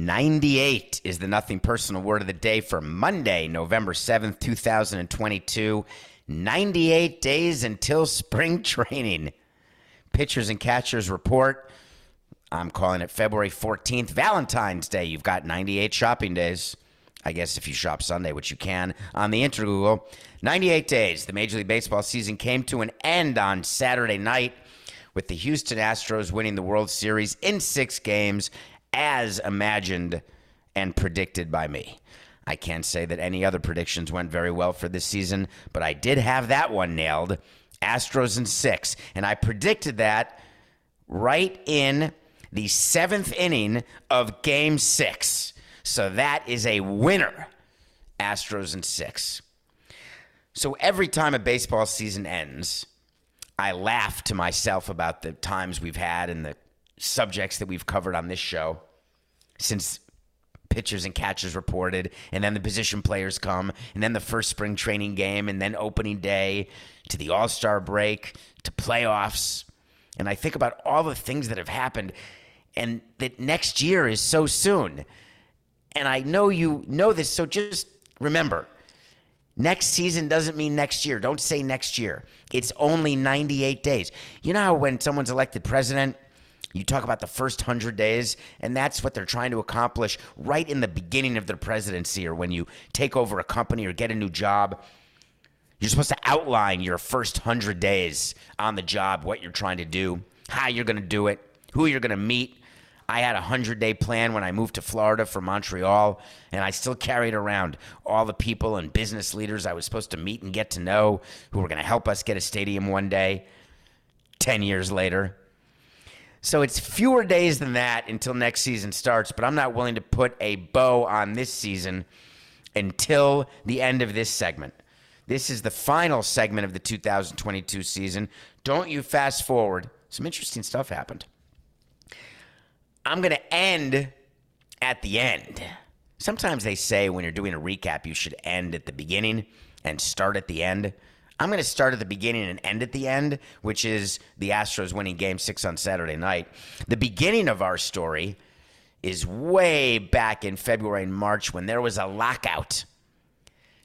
98 is the nothing personal word of the day for Monday, November 7th, 2022. 98 days until spring training. Pitchers and catchers report. I'm calling it February 14th, Valentine's Day. You've got 98 shopping days. I guess if you shop Sunday, which you can on the Intergoogle. 98 days. The Major League Baseball season came to an end on Saturday night with the Houston Astros winning the World Series in six games as imagined and predicted by me. I can't say that any other predictions went very well for this season, but I did have that one nailed. Astros in six. And I predicted that right in the seventh inning of game six. So that is a winner. Astros in six. So every time a baseball season ends, I laugh to myself about the times we've had and the subjects that we've covered on this show since pitchers and catchers reported, and then the position players come, and then the first spring training game, and then opening day to the All Star break to playoffs. And I think about all the things that have happened, and that next year is so soon. And I know you know this, so just remember next season doesn't mean next year. Don't say next year. It's only 98 days. You know how when someone's elected president, you talk about the first 100 days, and that's what they're trying to accomplish right in the beginning of their presidency or when you take over a company or get a new job. You're supposed to outline your first 100 days on the job, what you're trying to do, how you're going to do it, who you're going to meet. I had a 100 day plan when I moved to Florida from Montreal, and I still carried around all the people and business leaders I was supposed to meet and get to know who were going to help us get a stadium one day 10 years later. So it's fewer days than that until next season starts, but I'm not willing to put a bow on this season until the end of this segment. This is the final segment of the 2022 season. Don't you fast forward. Some interesting stuff happened. I'm going to end at the end. Sometimes they say when you're doing a recap, you should end at the beginning and start at the end. I'm going to start at the beginning and end at the end, which is the Astros winning game six on Saturday night. The beginning of our story is way back in February and March when there was a lockout.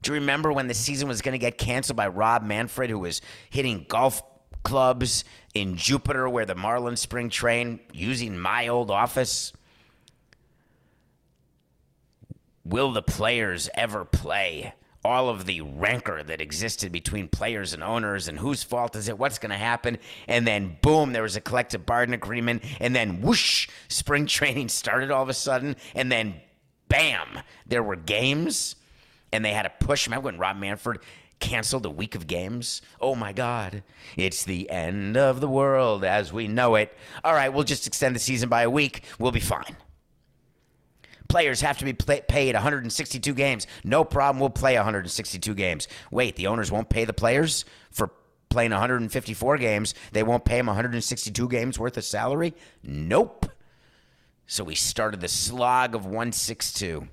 Do you remember when the season was going to get canceled by Rob Manfred, who was hitting golf clubs in Jupiter where the Marlins spring train using my old office? Will the players ever play? All of the rancor that existed between players and owners, and whose fault is it? What's going to happen? And then, boom, there was a collective bargaining agreement. And then, whoosh, spring training started all of a sudden. And then, bam, there were games, and they had to push. Remember when Rob Manfred canceled a week of games? Oh my God. It's the end of the world as we know it. All right, we'll just extend the season by a week. We'll be fine. Players have to be play- paid 162 games. No problem. We'll play 162 games. Wait, the owners won't pay the players for playing 154 games. They won't pay them 162 games worth of salary? Nope. So we started the slog of 162.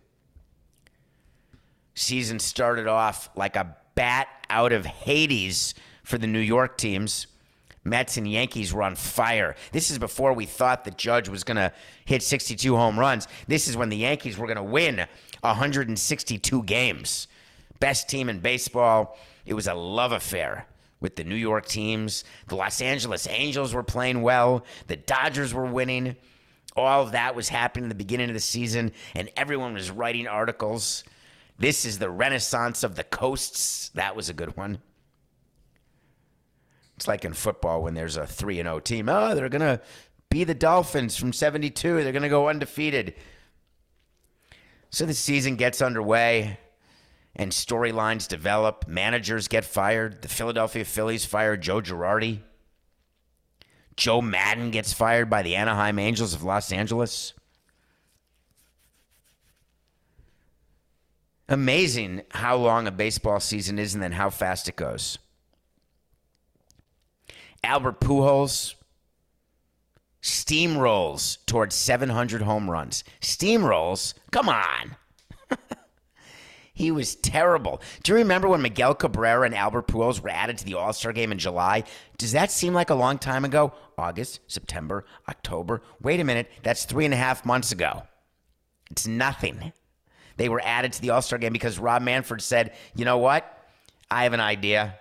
Season started off like a bat out of Hades for the New York teams. Mets and Yankees were on fire. This is before we thought the Judge was going to hit 62 home runs. This is when the Yankees were going to win 162 games. Best team in baseball. It was a love affair with the New York teams. The Los Angeles Angels were playing well. The Dodgers were winning. All of that was happening in the beginning of the season, and everyone was writing articles. This is the renaissance of the coasts. That was a good one. It's like in football when there's a 3 and 0 team. Oh, they're going to be the Dolphins from 72. They're going to go undefeated. So the season gets underway and storylines develop. Managers get fired. The Philadelphia Phillies fire Joe Girardi. Joe Maddon gets fired by the Anaheim Angels of Los Angeles. Amazing how long a baseball season is and then how fast it goes. Albert Pujols steamrolls towards 700 home runs. Steamrolls? Come on. he was terrible. Do you remember when Miguel Cabrera and Albert Pujols were added to the All Star game in July? Does that seem like a long time ago? August, September, October. Wait a minute. That's three and a half months ago. It's nothing. They were added to the All Star game because Rob Manfred said, you know what? I have an idea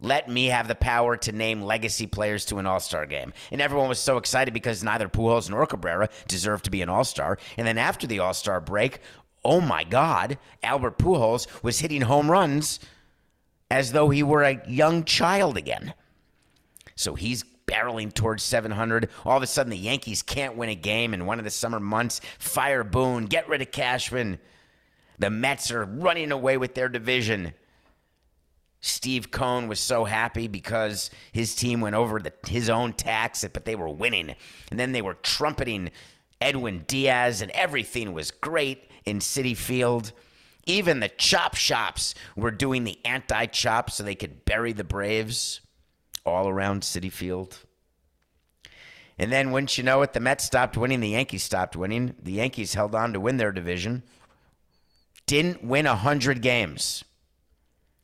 let me have the power to name legacy players to an All Star game. And everyone was so excited because neither Pujols nor Cabrera deserved to be an All Star. And then after the All Star break, oh my God, Albert Pujols was hitting home runs as though he were a young child again. So he's barreling towards 700. All of a sudden, the Yankees can't win a game in one of the summer months. Fire Boone, get rid of Cashman. The Mets are running away with their division. Steve Cohen was so happy because his team went over the, his own tax, but they were winning. And then they were trumpeting Edwin Diaz, and everything was great in Citi Field. Even the chop shops were doing the anti chop so they could bury the Braves all around Citi Field. And then, wouldn't you know it, the Mets stopped winning, the Yankees stopped winning. The Yankees held on to win their division. Didn't win 100 games.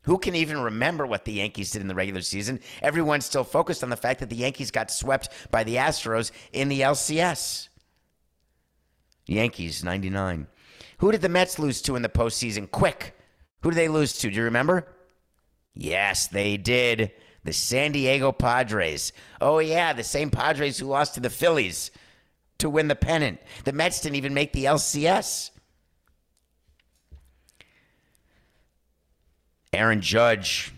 Who can even remember what the Yankees did in the regular season? Everyone's still focused on the fact that the Yankees got swept by the Astros in the LCS. Yankees, 99. Who did the Mets lose to in the postseason? Quick. Who did they lose to? Do you remember? Yes, they did. The San Diego Padres. Oh, yeah, the same Padres who lost to the Phillies to win the pennant. The Mets didn't even make the LCS. Aaron Judge,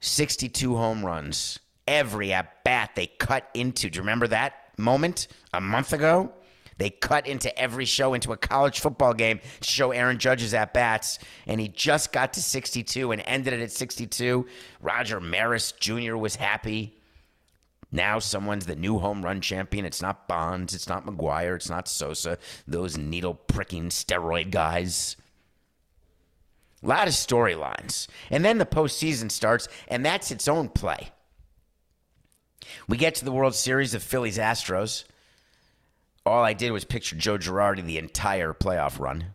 62 home runs. Every at bat they cut into. Do you remember that moment a month ago? They cut into every show into a college football game to show Aaron Judge's at bats, and he just got to 62 and ended it at 62. Roger Maris Jr. was happy. Now someone's the new home run champion. It's not Bonds, it's not McGwire, it's not Sosa, those needle pricking steroid guys. A lot of storylines. And then the postseason starts, and that's its own play. We get to the World Series of Phillies Astros. All I did was picture Joe Girardi the entire playoff run.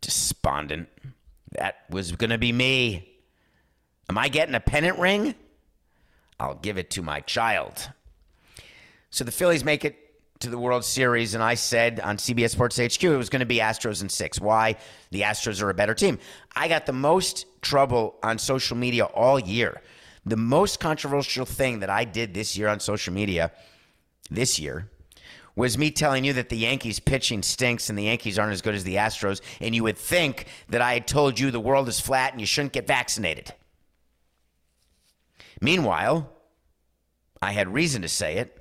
Despondent. That was going to be me. Am I getting a pennant ring? I'll give it to my child. So the Phillies make it to the World Series, and I said on CBS Sports HQ it was going to be Astros in six. Why? The Astros are a better team. I got the most trouble on social media all year. The most controversial thing that I did this year on social media, this year, was me telling you that the Yankees pitching stinks and the Yankees aren't as good as the Astros, and you would think that I had told you the world is flat and you shouldn't get vaccinated. Meanwhile, I had reason to say it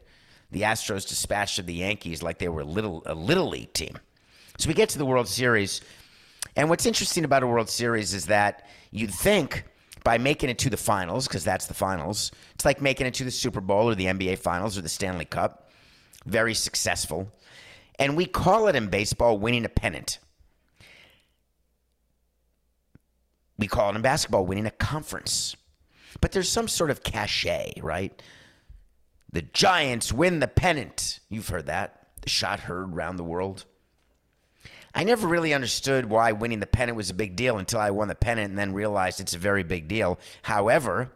the Astros dispatched of the Yankees like they were little a little league team. So we get to the World Series, and what's interesting about a World Series is that you'd think by making it to the finals, because that's the finals, it's like making it to the Super Bowl or the NBA Finals or the Stanley Cup. Very successful. And we call it in baseball winning a pennant. We call it in basketball winning a conference. But there's some sort of cachet, right? The Giants win the pennant. You've heard that. The shot heard around the world. I never really understood why winning the pennant was a big deal until I won the pennant and then realized it's a very big deal. However,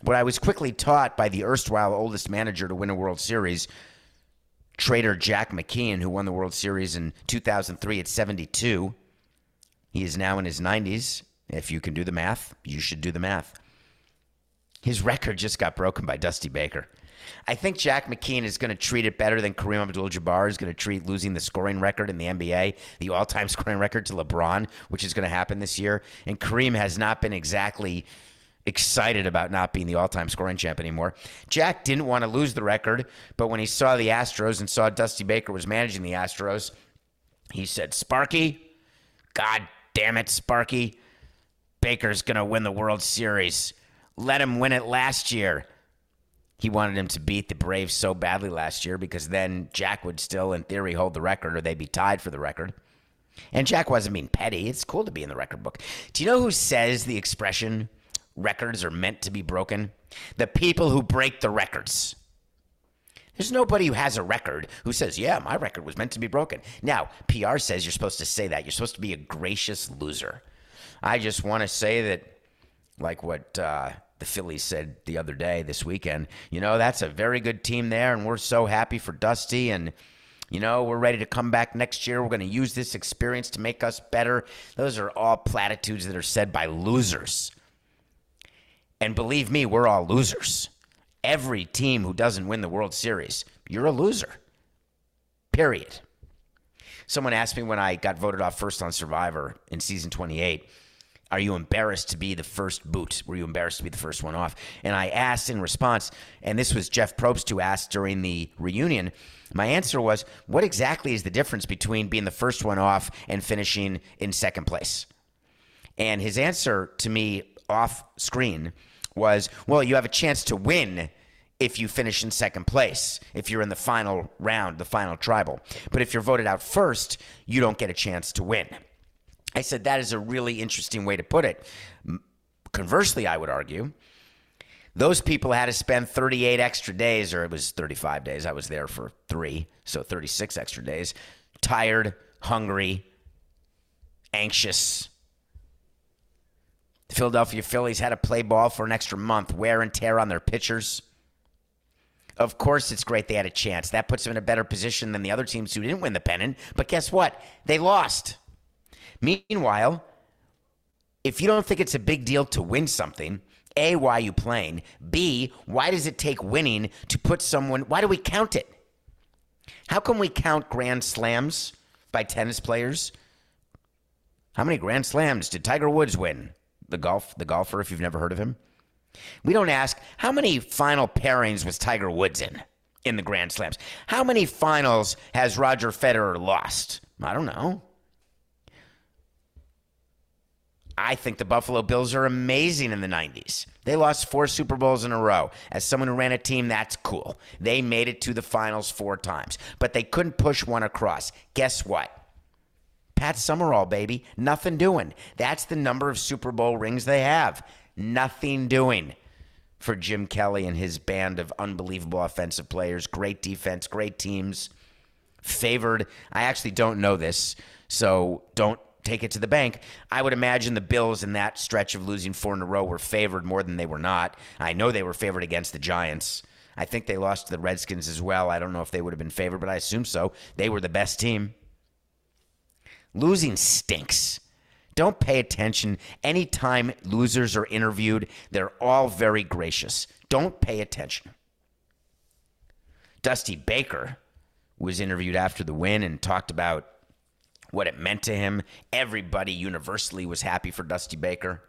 What I was quickly taught by the erstwhile oldest manager to win a World Series, trader Jack McKeon, who won the World Series in 2003 at 72. He is now in his 90s. If you can do the math, you should do the math. His record just got broken by Dusty Baker. I think Jack McKeon is going to treat it better than Kareem Abdul-Jabbar is going to treat losing the scoring record in the NBA, the all-time scoring record to LeBron, which is going to happen this year. And Kareem has not been exactly excited about not being the all-time scoring champ anymore. Jack didn't want to lose the record, but when he saw the Astros and saw Dusty Baker was managing the Astros, he said, "Sparky, God damn it, Sparky, Baker's going to win the World Series. Let him win it last year." He wanted him to beat the Braves so badly last year because then Jack would still, in theory, hold the record or they'd be tied for the record. And Jack wasn't being petty. It's cool to be in the record book. Do you know who says the expression records are meant to be broken? The people who break the records. There's nobody who has a record who says, yeah, my record was meant to be broken. Now, PR says you're supposed to say that. You're supposed to be a gracious loser. I just want to say that, like what uh, the Phillies said the other day, this weekend, you know, that's a very good team there, and we're so happy for Dusty. And, you know, we're ready to come back next year. We're going to use this experience to make us better. Those are all platitudes that are said by losers. And believe me, we're all losers. Every team who doesn't win the World Series, you're a loser. Period. Someone asked me when I got voted off first on Survivor in season 28, are you embarrassed to be the first boot? Were you embarrassed to be the first one off? And I asked in response, and this was Jeff Probst who asked during the reunion. My answer was, what exactly is the difference between being the first one off and finishing in second place? And his answer to me off screen was, well, you have a chance to win if you finish in second place, if you're in the final round, the final tribal. But if you're voted out first, you don't get a chance to win. I said that is a really interesting way to put it. Conversely, I would argue, those people had to spend 38 extra days, or it was 35 days. I was there for three, so 36 extra days, tired, hungry, anxious. The Philadelphia Phillies had to play ball for an extra month, wear and tear on their pitchers. Of course, it's great they had a chance. That puts them in a better position than the other teams who didn't win the pennant. But guess what? They lost. Meanwhile, if you don't think it's a big deal to win something, A, why are you playing? B, why does it take winning to put someone, why do we count it? How can we count grand slams by tennis players? How many grand slams did Tiger Woods win? The golf, the golfer, if you've never heard of him. We don't ask how many final pairings was Tiger Woods in in the Grand Slams. How many finals has Roger Federer lost? I don't know. I think the Buffalo Bills are amazing in the 90s. They lost four Super Bowls in a row. As someone who ran a team, that's cool. They made it to the finals four times, but they couldn't push one across. Guess what? Pat Summerall, baby. Nothing doing. That's the number of Super Bowl rings they have. Nothing doing for Jim Kelly and his band of unbelievable offensive players. Great defense, great teams. Favored. I actually don't know this, so don't take it to the bank. I would imagine the Bills in that stretch of losing four in a row were favored more than they were not. I know they were favored against the Giants. I think they lost to the Redskins as well. I don't know if they would have been favored, but I assume so. They were the best team. Losing stinks. Don't pay attention. Anytime losers are interviewed, they're all very gracious. Don't pay attention. Dusty Baker was interviewed after the win and talked about what it meant to him. Everybody universally was happy for Dusty Baker.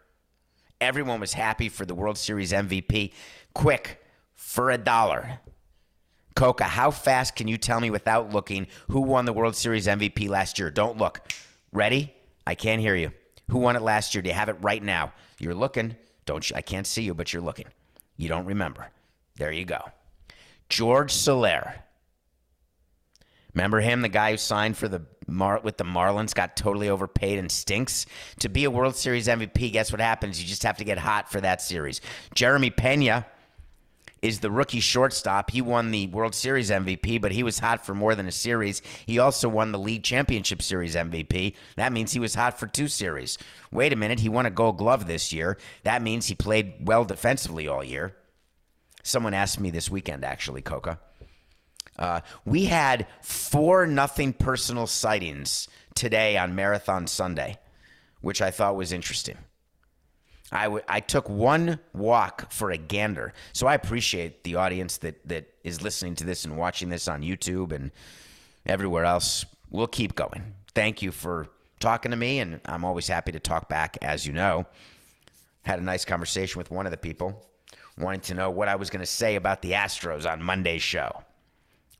Everyone was happy for the World Series MVP. Quick, for a dollar. Coca, how fast can you tell me without looking who won the World Series MVP last year? Don't look. Ready? I can't hear you. Who won it last year? Do you have it right now? You're looking. Don't you? I can't see you, but you're looking. You don't remember. There you go. George Soler. Remember him, the guy who signed for the Mar- with the Marlins, got totally overpaid and stinks. To be a World Series MVP, guess what happens? You just have to get hot for that series. Jeremy Pena is the rookie shortstop. He won the World Series MVP, but he was hot for more than a series. He also won the League Championship Series MVP. That means he was hot for two series. Wait a minute, he won a gold glove this year. That means he played well defensively all year. Someone asked me this weekend, actually, Coca. Uh, we had four nothing personal sightings today on Marathon Sunday, which I thought was interesting. I, w- I took one walk for a gander. So I appreciate the audience that, that is listening to this and watching this on YouTube and everywhere else. We'll keep going. Thank you for talking to me, and I'm always happy to talk back, as you know. Had a nice conversation with one of the people, wanting to know what I was going to say about the Astros on Monday's show.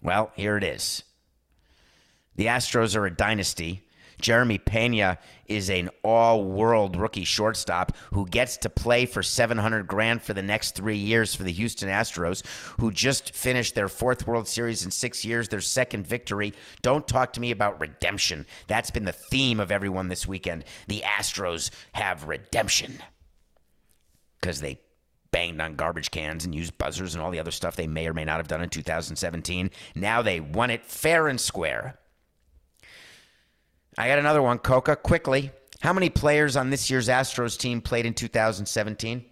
Well, here it is. The Astros are a dynasty. Jeremy Pena is an all-world rookie shortstop who gets to play for 700 grand for the next 3 years for the Houston Astros, who just finished their fourth World Series in 6 years, their second victory. Don't talk to me about redemption. That's been the theme of everyone this weekend. The Astros have redemption. Cuz they banged on garbage cans and used buzzers and all the other stuff they may or may not have done in 2017. Now they won it fair and square. I got another one, Coca. Quickly, how many players on this year's Astros team played in 2017?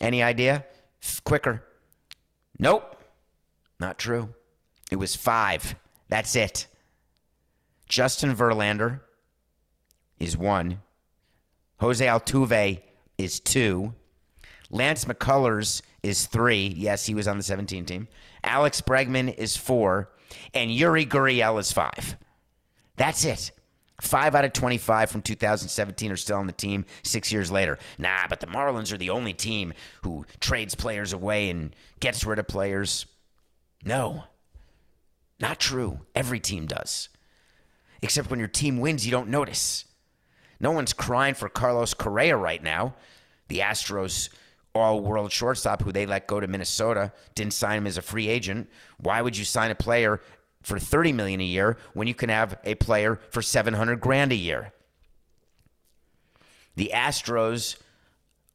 Any idea? F- quicker. Nope. Not true. It was five. That's it. Justin Verlander is one. Jose Altuve is two. Lance McCullers is three. Yes, he was on the 17 team. Alex Bregman is four. And Yuli Gurriel is five. That's it. Five out of 25 from 2017 are still on the team six years later. Nah, but the Marlins are the only team who trades players away and gets rid of players. No, not true. Every team does. Except when your team wins, you don't notice. No one's crying for Carlos Correa right now. The Astros all world shortstop who they let go to Minnesota didn't sign him as a free agent. Why would you sign a player for 30 million a year when you can have a player for 700 grand a year. The Astros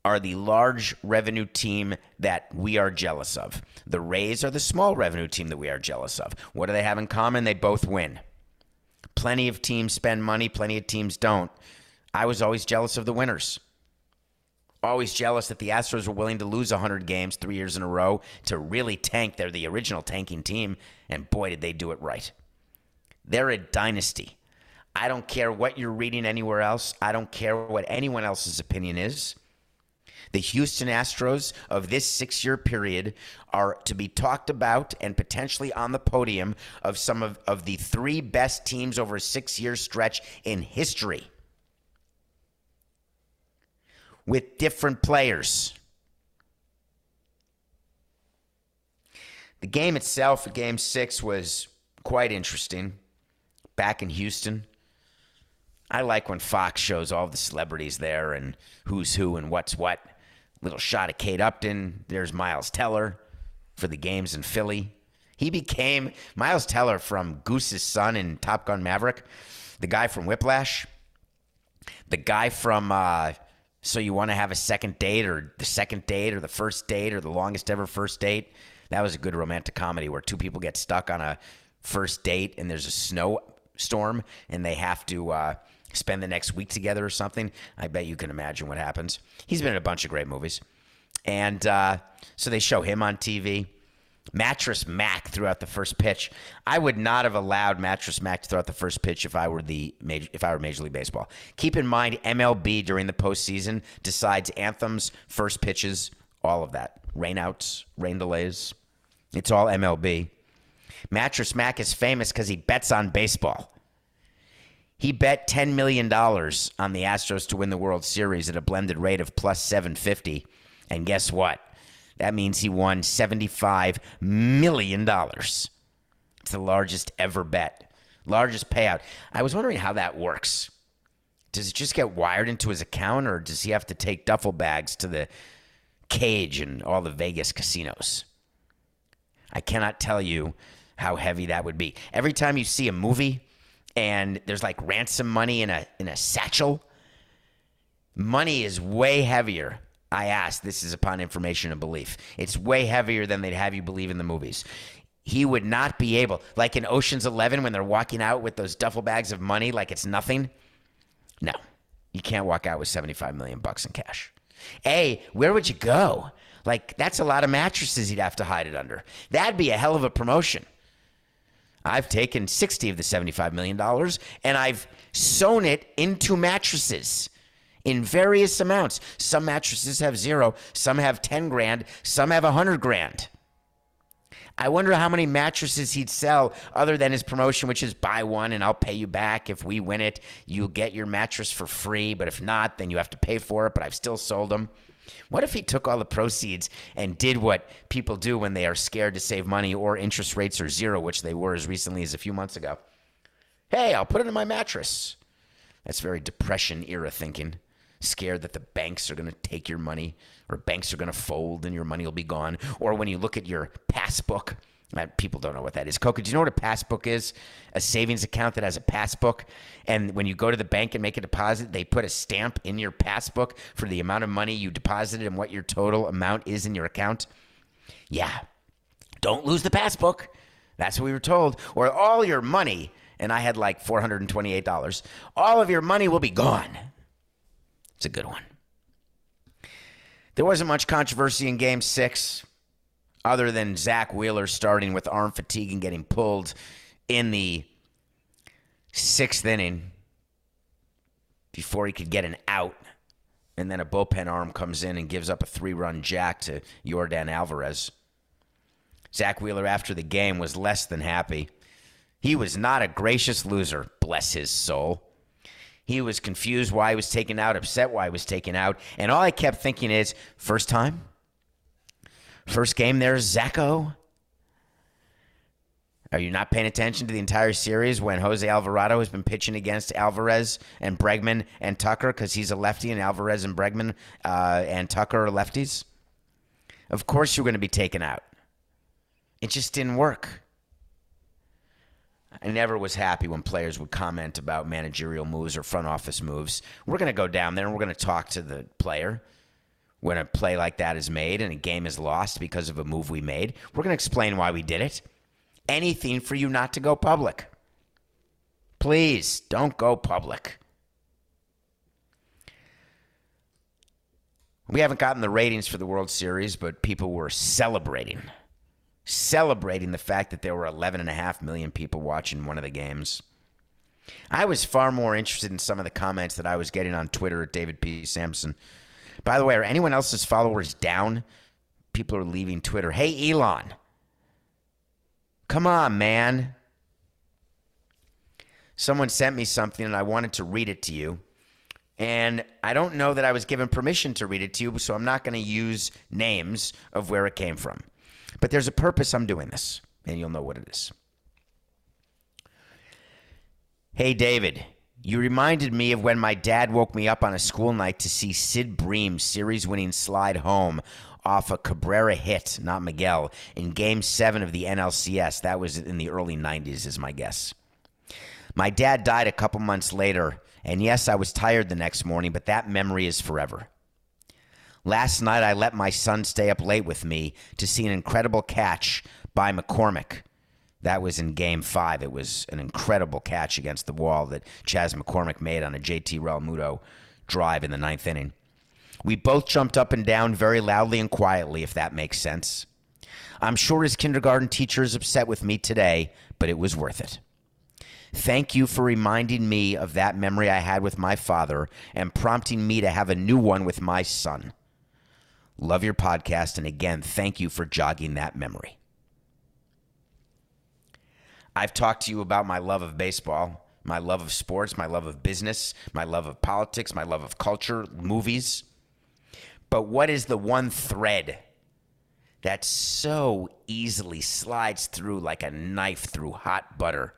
are the large revenue team that we are jealous of. The Rays are the small revenue team that we are jealous of. What do they have in common? They both win. Plenty of teams spend money, plenty of teams don't. I was always jealous of the winners. Always jealous that the Astros were willing to lose 100 games three years in a row to really tank. They're the original tanking team, and boy, did they do it right. They're a dynasty. I don't care what you're reading anywhere else. I don't care what anyone else's opinion is. The Houston Astros of this six year period are to be talked about and potentially on the podium of some of, of the three best teams over a six year stretch in history with different players. The game itself, game six, was quite interesting back in Houston. I like when Fox shows all the celebrities there and who's who and what's what. Little shot of Kate Upton. There's Miles Teller for the games in Philly. He became Miles Teller from Goose's son in Top Gun Maverick, the guy from Whiplash, the guy from uh, So You Want to Have a Second Date, or the second date, or the first date, or the longest ever first date. That was a good romantic comedy where two people get stuck on a first date and there's a snowstorm and they have to uh, spend the next week together or something. I bet you can imagine what happens. He's been in a bunch of great movies. And uh, so they show him on TV. Mattress Mac throughout the first pitch. I would not have allowed Mattress Mac to throw out the first pitch if I were the major, if I were Major League Baseball. Keep in mind, MLB during the postseason decides anthems, first pitches, all of that, rainouts, rain delays. It's all MLB. Mattress Mac is famous because he bets on baseball. He bet $10 million on the Astros to win the World Series at a blended rate of plus 750. And guess what? That means he won $75 million. It's the largest ever bet, largest payout. I was wondering how that works. Does it just get wired into his account, or does he have to take duffel bags to the cage and all the Vegas casinos? I cannot tell you how heavy that would be. Every time you see a movie and there's like ransom money in a in a satchel, money is way heavier. I asked, this is upon information and belief. It's way heavier than they'd have you believe in the movies. He would not be able, like in Ocean's 11 when they're walking out with those duffel bags of money like it's nothing. No. You can't walk out with 75 million bucks in cash. A, where would you go? Like, that's a lot of mattresses he'd have to hide it under. That'd be a hell of a promotion. I've taken 60 of the $75 million and I've sewn it into mattresses in various amounts. Some mattresses have zero, some have 10 grand, some have 100 grand. I wonder how many mattresses he'd sell other than his promotion, which is buy one and I'll pay you back. If we win it, you'll get your mattress for free. But if not, then you have to pay for it. But I've still sold them. What if he took all the proceeds and did what people do when they are scared to save money or interest rates are zero, which they were as recently as a few months ago? Hey, I'll put it in my mattress. That's very depression era thinking. Scared that the banks are going to take your money or banks are going to fold and your money will be gone. Or when you look at your passbook, uh, people don't know what that is. Coca, do you know what a passbook is? A savings account that has a passbook. And when you go to the bank and make a deposit, they put a stamp in your passbook for the amount of money you deposited and what your total amount is in your account. Yeah. Don't lose the passbook. That's what we were told. Or all your money, and I had like $428, all of your money will be gone. It's a good one. There wasn't much controversy in game six other than Zack Wheeler starting with arm fatigue and getting pulled in the sixth inning before he could get an out. And then a bullpen arm comes in and gives up a three run jack to Yordan Alvarez. Zack Wheeler, after the game, was less than happy. He was not a gracious loser, bless his soul. He was confused why he was taken out, upset why he was taken out. And all I kept thinking is first time? First game there's Zacho? Are you not paying attention to the entire series when Jose Alvarado has been pitching against Alvarez and Bregman and Tucker because he's a lefty and Alvarez and Bregman uh, and Tucker are lefties? Of course you're going to be taken out. It just didn't work. I never was happy when players would comment about managerial moves or front office moves. We're going to go down there and we're going to talk to the player when a play like that is made and a game is lost because of a move we made. We're going to explain why we did it. Anything for you not to go public. Please don't go public. We haven't gotten the ratings for the World Series, but people were celebrating celebrating the fact that there were 11.5 million people watching one of the games. I was far more interested in some of the comments that I was getting on Twitter at David P. Samson. By the way, are anyone else's followers down? People are leaving Twitter. Hey, Elon. Come on, man. Someone sent me something and I wanted to read it to you. And I don't know that I was given permission to read it to you, so I'm not going to use names of where it came from. But there's a purpose I'm doing this, and you'll know what it is. Hey, David, you reminded me of when my dad woke me up on a school night to see Sid Bream's series winning slide home off a Cabrera hit, not Miguel, in game seven of the NLCS. That was in the early 90s, is my guess. My dad died a couple months later, and yes, I was tired the next morning, but that memory is forever. Last night, I let my son stay up late with me to see an incredible catch by McCormick. That was in game five. It was an incredible catch against the wall that Chas McCormick made on a JT Realmuto drive in the ninth inning. We both jumped up and down very loudly and quietly, if that makes sense. I'm sure his kindergarten teacher is upset with me today, but it was worth it. Thank you for reminding me of that memory I had with my father and prompting me to have a new one with my son. Love your podcast. And again, thank you for jogging that memory. I've talked to you about my love of baseball, my love of sports, my love of business, my love of politics, my love of culture, movies. But what is the one thread that so easily slides through like a knife through hot butter?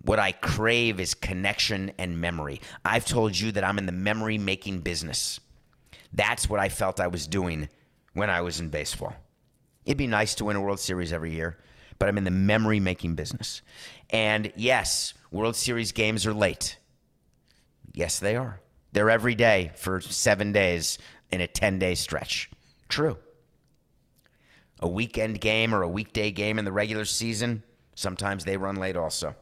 What I crave is connection and memory. I've told you that I'm in the memory making business. That's what I felt I was doing when I was in baseball. It'd be nice to win a World Series every year, but I'm in the memory making business. And yes, World Series games are late. Yes, they are. They're every day for seven days in a 10 day stretch. True. A weekend game or a weekday game in the regular season, sometimes they run late also,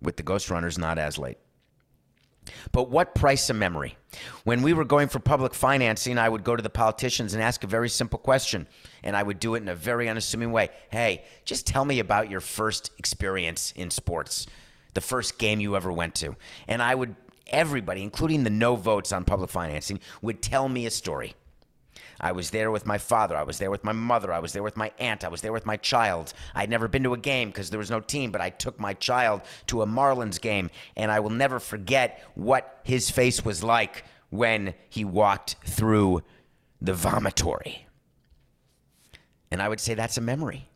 with the Ghost Runners not as late. But what price of memory? When we were going for public financing, I would go to the politicians and ask a very simple question. And I would do it in a very unassuming way. Hey, just tell me about your first experience in sports, the first game you ever went to. And I would, everybody, including the no votes on public financing, would tell me a story. I was there with my father. I was there with my mother. I was there with my aunt. I was there with my child. I'd never been to a game because there was no team, but I took my child to a Marlins game, and I will never forget what his face was like when he walked through the vomitory. And I would say that's a memory.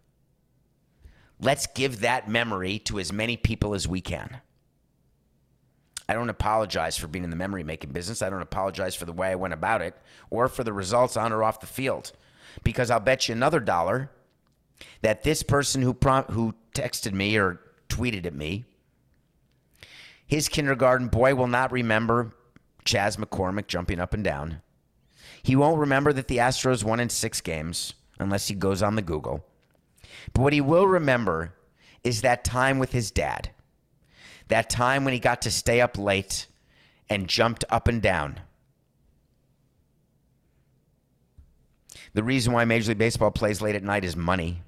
Let's give that memory to as many people as we can. I don't apologize for being in the memory making business. I don't apologize for the way I went about it or for the results on or off the field. Because I'll bet you another dollar that this person who prom- who texted me or tweeted at me, his kindergarten boy will not remember Chas McCormick jumping up and down. He won't remember that the Astros won in six games unless he goes on the Google. But what he will remember is that time with his dad that time when he got to stay up late and jumped up and down. The reason why Major League Baseball plays late at night is money.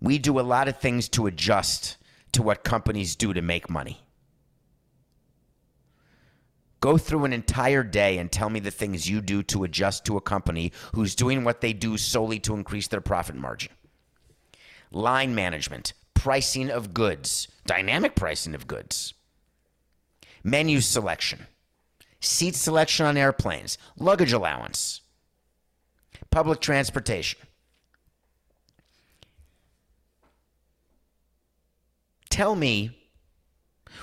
We do a lot of things to adjust to what companies do to make money. Go through an entire day and tell me the things you do to adjust to a company who's doing what they do solely to increase their profit margin. Line management, pricing of goods, dynamic pricing of goods, menu selection, seat selection on airplanes, luggage allowance, public transportation. Tell me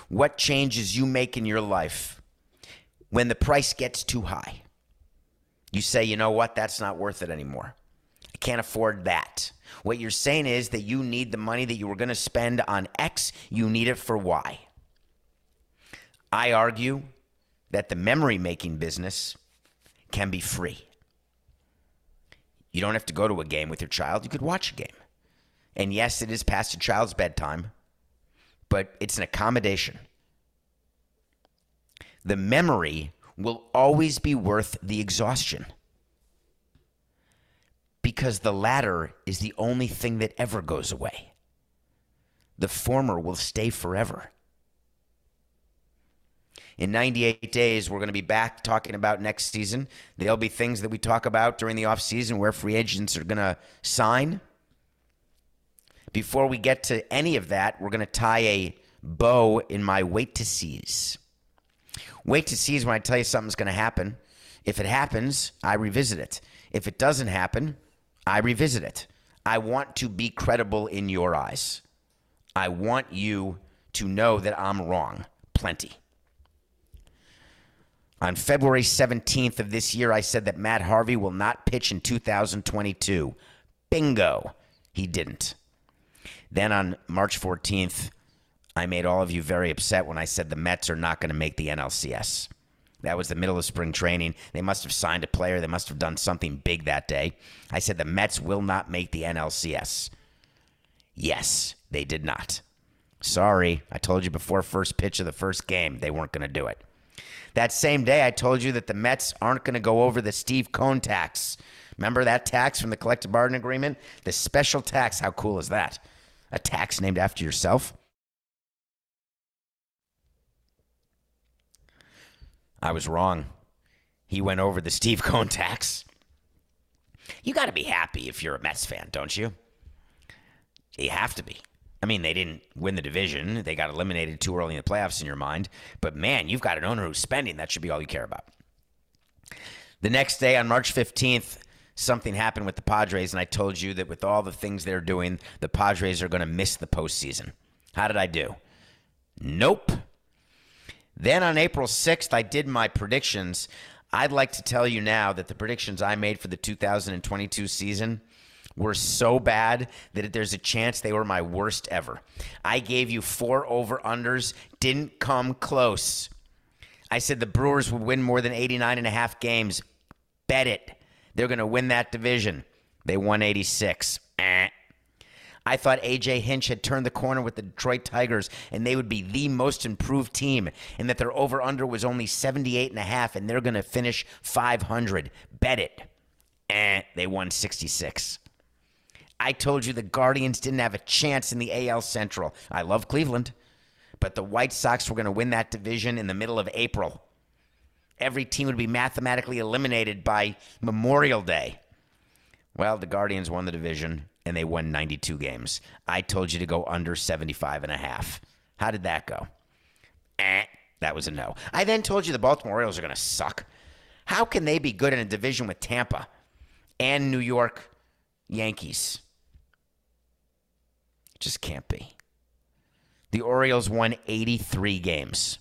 what changes you make in your life when the price gets too high. You say, you know what, that's not worth it anymore. Can't afford that. What you're saying is that you need the money that you were going to spend on X, you need it for Y. I argue that the memory making business can be free. You don't have to go to a game with your child, you could watch a game. And yes, it is past a child's bedtime, but it's an accommodation. The memory will always be worth the exhaustion because the latter is the only thing that ever goes away. The former will stay forever. In 98 days, we're going to be back talking about next season. There'll be things that we talk about during the offseason where free agents are going to sign. Before we get to any of that, we're going to tie a bow in my wait to sees. Wait to sees when I tell you something's going to happen. If it happens, I revisit it. If it doesn't happen, I revisit it. I want to be credible in your eyes. I want you to know that I'm wrong. Plenty. On February 17th of this year, I said that Matt Harvey will not pitch in 2022. Bingo. He didn't. Then on March 14th, I made all of you very upset when I said the Mets are not going to make the NLCS. That was the middle of spring training. They must have signed a player. They must have done something big that day. I said the Mets will not make the NLCS. Yes, they did not. Sorry, I told you before first pitch of the first game they weren't going to do it. That same day, I told you that the Mets aren't going to go over the Steve Cohen tax. Remember that tax from the collective bargaining agreement? The special tax. How cool is that? A tax named after yourself? I was wrong. He went over the Steve Cohen tax. You got to be happy if you're a Mets fan, don't you? You have to be. I mean, they didn't win the division. They got eliminated too early in the playoffs in your mind. But man, you've got an owner who's spending. That should be all you care about. The next day, on March 15th, something happened with the Padres, and I told you that with all the things they're doing, the Padres are going to miss the postseason. How did I do? Nope. Then on April 6th, I did my predictions. I'd like to tell you now that the predictions I made for the 2022 season were so bad that there's a chance they were my worst ever. I gave you four over unders, didn't come close. I said the Brewers would win more than 89 and a half games. Bet it. They're going to win that division. They won 86. Eh. I thought AJ Hinch had turned the corner with the Detroit Tigers and they would be the most improved team and that their over under was only 78 and a half and they're going to finish 500. Bet it. Eh, they won 66. I told you the Guardians didn't have a chance in the AL Central. I love Cleveland, but the White Sox were going to win that division in the middle of April. Every team would be mathematically eliminated by Memorial Day. Well, the Guardians won the division and they won 92 games. I told you to go under 75 and a half. How did that go? Eh, that was a no. I then told you the Baltimore Orioles are going to suck. How can they be good in a division with Tampa and New York Yankees? Just can't be. The Orioles won 83 games.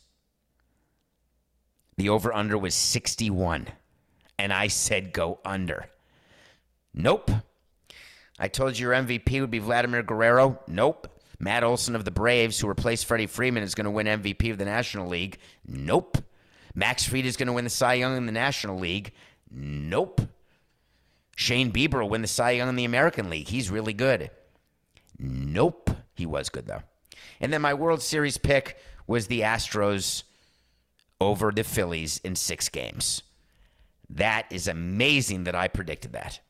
The over under was 61. And I said go under. Nope. I told you your MVP would be Vladimir Guerrero. Nope. Matt Olson of the Braves, who replaced Freddie Freeman, is going to win MVP of the National League. Nope. Max Fried is going to win the Cy Young in the National League. Nope. Shane Bieber will win the Cy Young in the American League. He's really good. Nope. He was good, though. And then my World Series pick was the Astros over the Phillies in six games. That is amazing that I predicted that.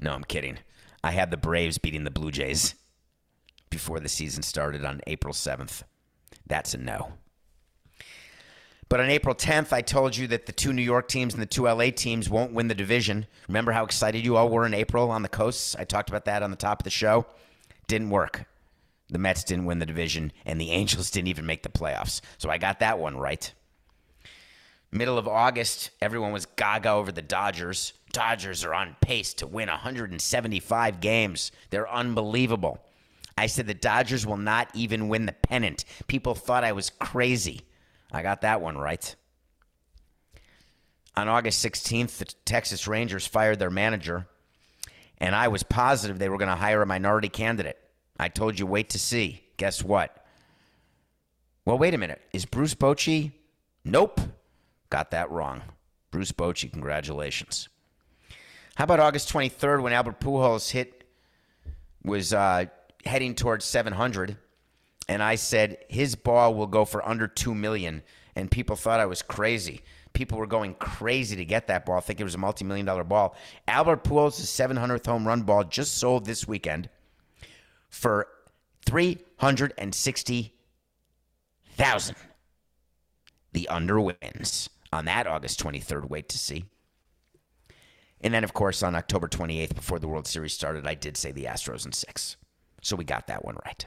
No, I'm kidding. I had the Braves beating the Blue Jays before the season started on April 7th. That's a no. But on April 10th, I told you that the two New York teams and the two LA teams won't win the division. Remember how excited you all were in April on the coasts? I talked about that on the top of the show. Didn't work. The Mets didn't win the division, and the Angels didn't even make the playoffs. So I got that one right. Middle of August, everyone was gaga over the Dodgers. Dodgers are on pace to win 175 games. They're unbelievable. I said the Dodgers will not even win the pennant. People thought I was crazy. I got that one right. On August 16th, the Texas Rangers fired their manager, and I was positive they were going to hire a minority candidate. I told you, wait to see. Guess what? Well, wait a minute. Is Bruce Bochy? Nope. Got that wrong. Bruce Bochy, congratulations. How about August 23rd when Albert Pujols hit was uh, heading towards 700, and I said his ball will go for under two million, and people thought I was crazy. People were going crazy to get that ball, I think it was a multi-million dollar ball. Albert Pujols' 700th home run ball just sold this weekend for three hundred and sixty thousand. The under wins on that August 23rd. Wait to see. And then, of course, on October 28th, before the World Series started, I did say the Astros in six. So we got that one right.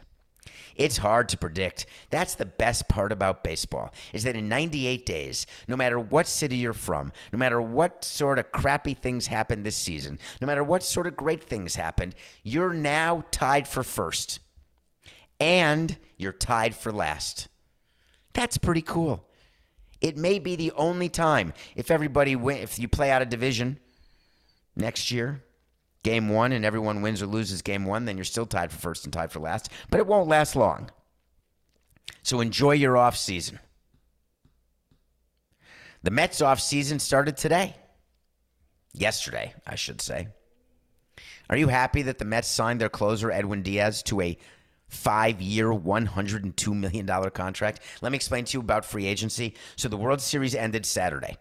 It's hard to predict. That's the best part about baseball is that in 98 days, no matter what city you're from, no matter what sort of crappy things happened this season, no matter what sort of great things happened, you're now tied for first. And you're tied for last. That's pretty cool. It may be the only time if everybody win, if you play out of division next year, game one, and everyone wins or loses game one, then you're still tied for first and tied for last. But it won't last long. So enjoy your off season. The Mets off season started today. Yesterday, I should say. Are you happy that the Mets signed their closer Edwin Diaz to a five year, $102 million contract? Let me explain to you about free agency. So the World Series ended Saturday.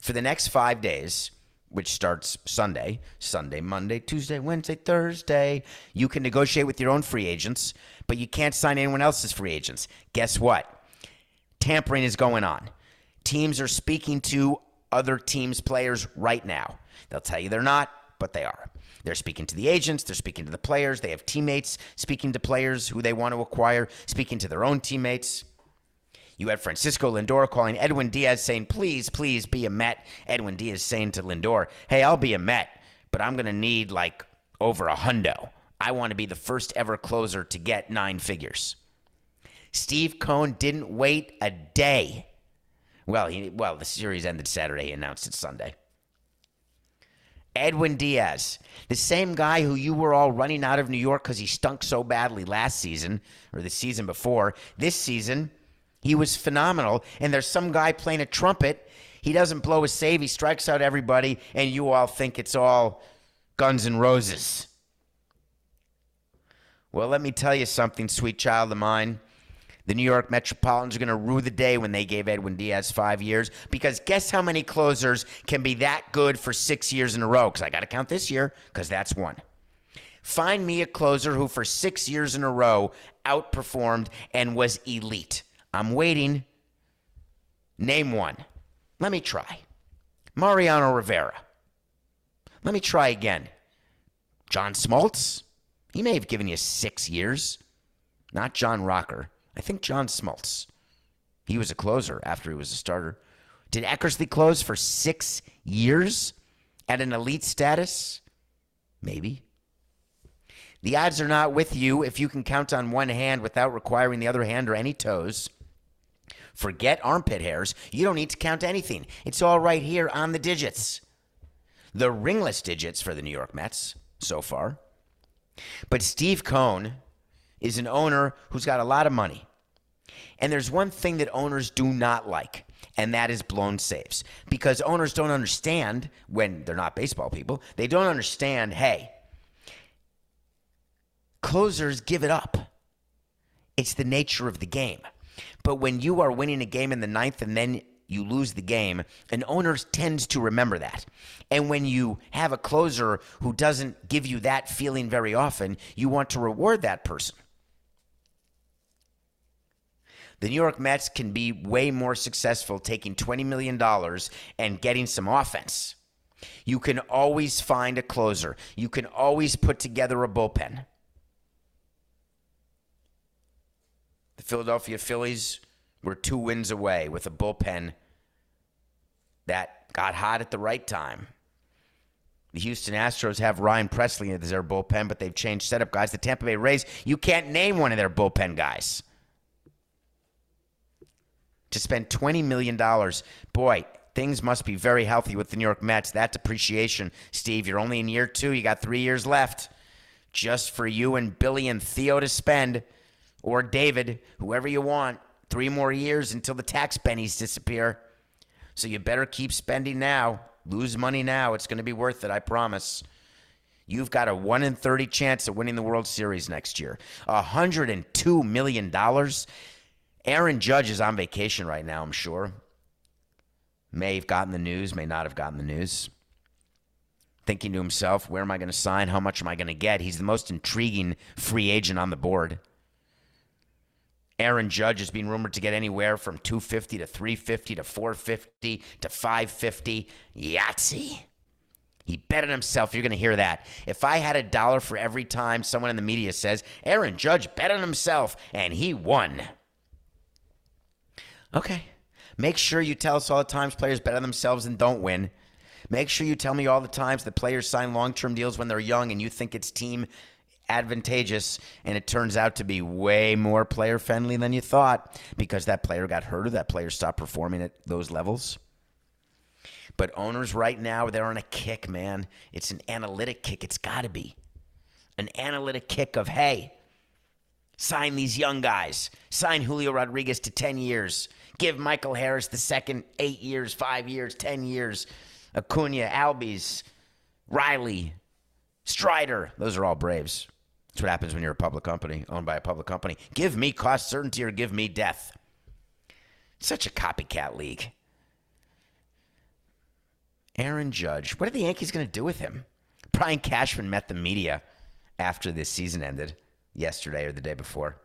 For the next five days, which starts Sunday, Sunday, Monday, Tuesday, Wednesday, Thursday. You can negotiate with your own free agents, but you can't sign anyone else's free agents. Guess what? Tampering is going on. Teams are speaking to other teams' players right now. They'll tell you they're not, but they are. They're speaking to the agents, they're speaking to the players, they have teammates speaking to players who they want to acquire, speaking to their own teammates. You had Francisco Lindor calling Edwin Diaz saying, please, please be a Met. Edwin Diaz saying to Lindor, hey, I'll be a Met, but I'm going to need like over a hundo. I want to be the first ever closer to get nine figures. Steve Cohen didn't wait a day. Well, he, well, the series ended Saturday. He announced it Sunday. Edwin Diaz, the same guy who you were all running out of New York because he stunk so badly last season or the season before. This season, he was phenomenal. And there's some guy playing a trumpet. He doesn't blow a save. He strikes out everybody, and you all think it's all Guns N' Roses. Well, let me tell you something, sweet child of mine. The New York Metropolitans are going to rue the day when they gave Edwin Diaz five years because guess how many closers can be that good for six years in a row? Because I got to count this year because that's one. Find me a closer who for six years in a row outperformed and was elite. I'm waiting. Name one. Let me try. Mariano Rivera. Let me try again. John Smoltz. He may have given you six years. Not John Rocker. I think John Smoltz. He was a closer after he was a starter. Did Eckersley close for six years at an elite status? Maybe. The odds are not with you if you can count on one hand without requiring the other hand or any toes. Forget armpit hairs. You don't need to count anything. It's all right here on the digits. The ringless digits for the New York Mets so far. But Steve Cohen is an owner who's got a lot of money. And there's one thing that owners do not like, and that is blown saves. Because owners don't understand when they're not baseball people, they don't understand, hey, closers give it up. It's the nature of the game. But when you are winning a game in the ninth and then you lose the game, an owner tends to remember that. And when you have a closer who doesn't give you that feeling very often, you want to reward that person. The New York Mets can be way more successful taking $20 million and getting some offense. You can always find a closer. You can always put together a bullpen. The Philadelphia Phillies were two wins away with a bullpen that got hot at the right time. The Houston Astros have Ryan Pressly as their bullpen, but they've changed setup guys. The Tampa Bay Rays, you can't name one of their bullpen guys. To spend $20 million, boy, things must be very healthy with the New York Mets. That depreciation, Steve, you're only in year two. You got three years left just for you and Billy and Theo to spend, or David, whoever you want. Three more years until the tax pennies disappear. So you better keep spending now. Lose money now. It's going to be worth it, I promise. You've got a 1 in 30 chance of winning the World Series next year. $102 million. Aaron Judge is on vacation right now, I'm sure. May have gotten the news, may not have gotten the news. Thinking to himself, where am I going to sign? How much am I going to get? He's the most intriguing free agent on the board. Aaron Judge is being rumored to get anywhere from 250 to 350 to 450 to 550. Yahtzee. He bet on himself. You're going to hear that. If I had a dollar for every time someone in the media says, Aaron Judge bet on himself and he won. Okay. Make sure you tell us all the times players bet on themselves and don't win. Make sure you tell me all the times that players sign long term deals when they're young and you think it's team advantageous and it turns out to be way more player friendly than you thought because that player got hurt or that player stopped performing at those levels. But owners right now, they're on a kick, man. It's an analytic kick. It's got to be an analytic kick of, hey, sign these young guys. Sign Julio Rodriguez to 10 years. Give Michael Harris the second eight years, five years, 10 years. Acuna, Albies, Riley, Strider. Those are all Braves. That's what happens when you're a public company, owned by a public company. Give me cost certainty or give me death. Such a copycat league. Aaron Judge. What are the Yankees going to do with him? Brian Cashman met the media after this season ended yesterday or the day before.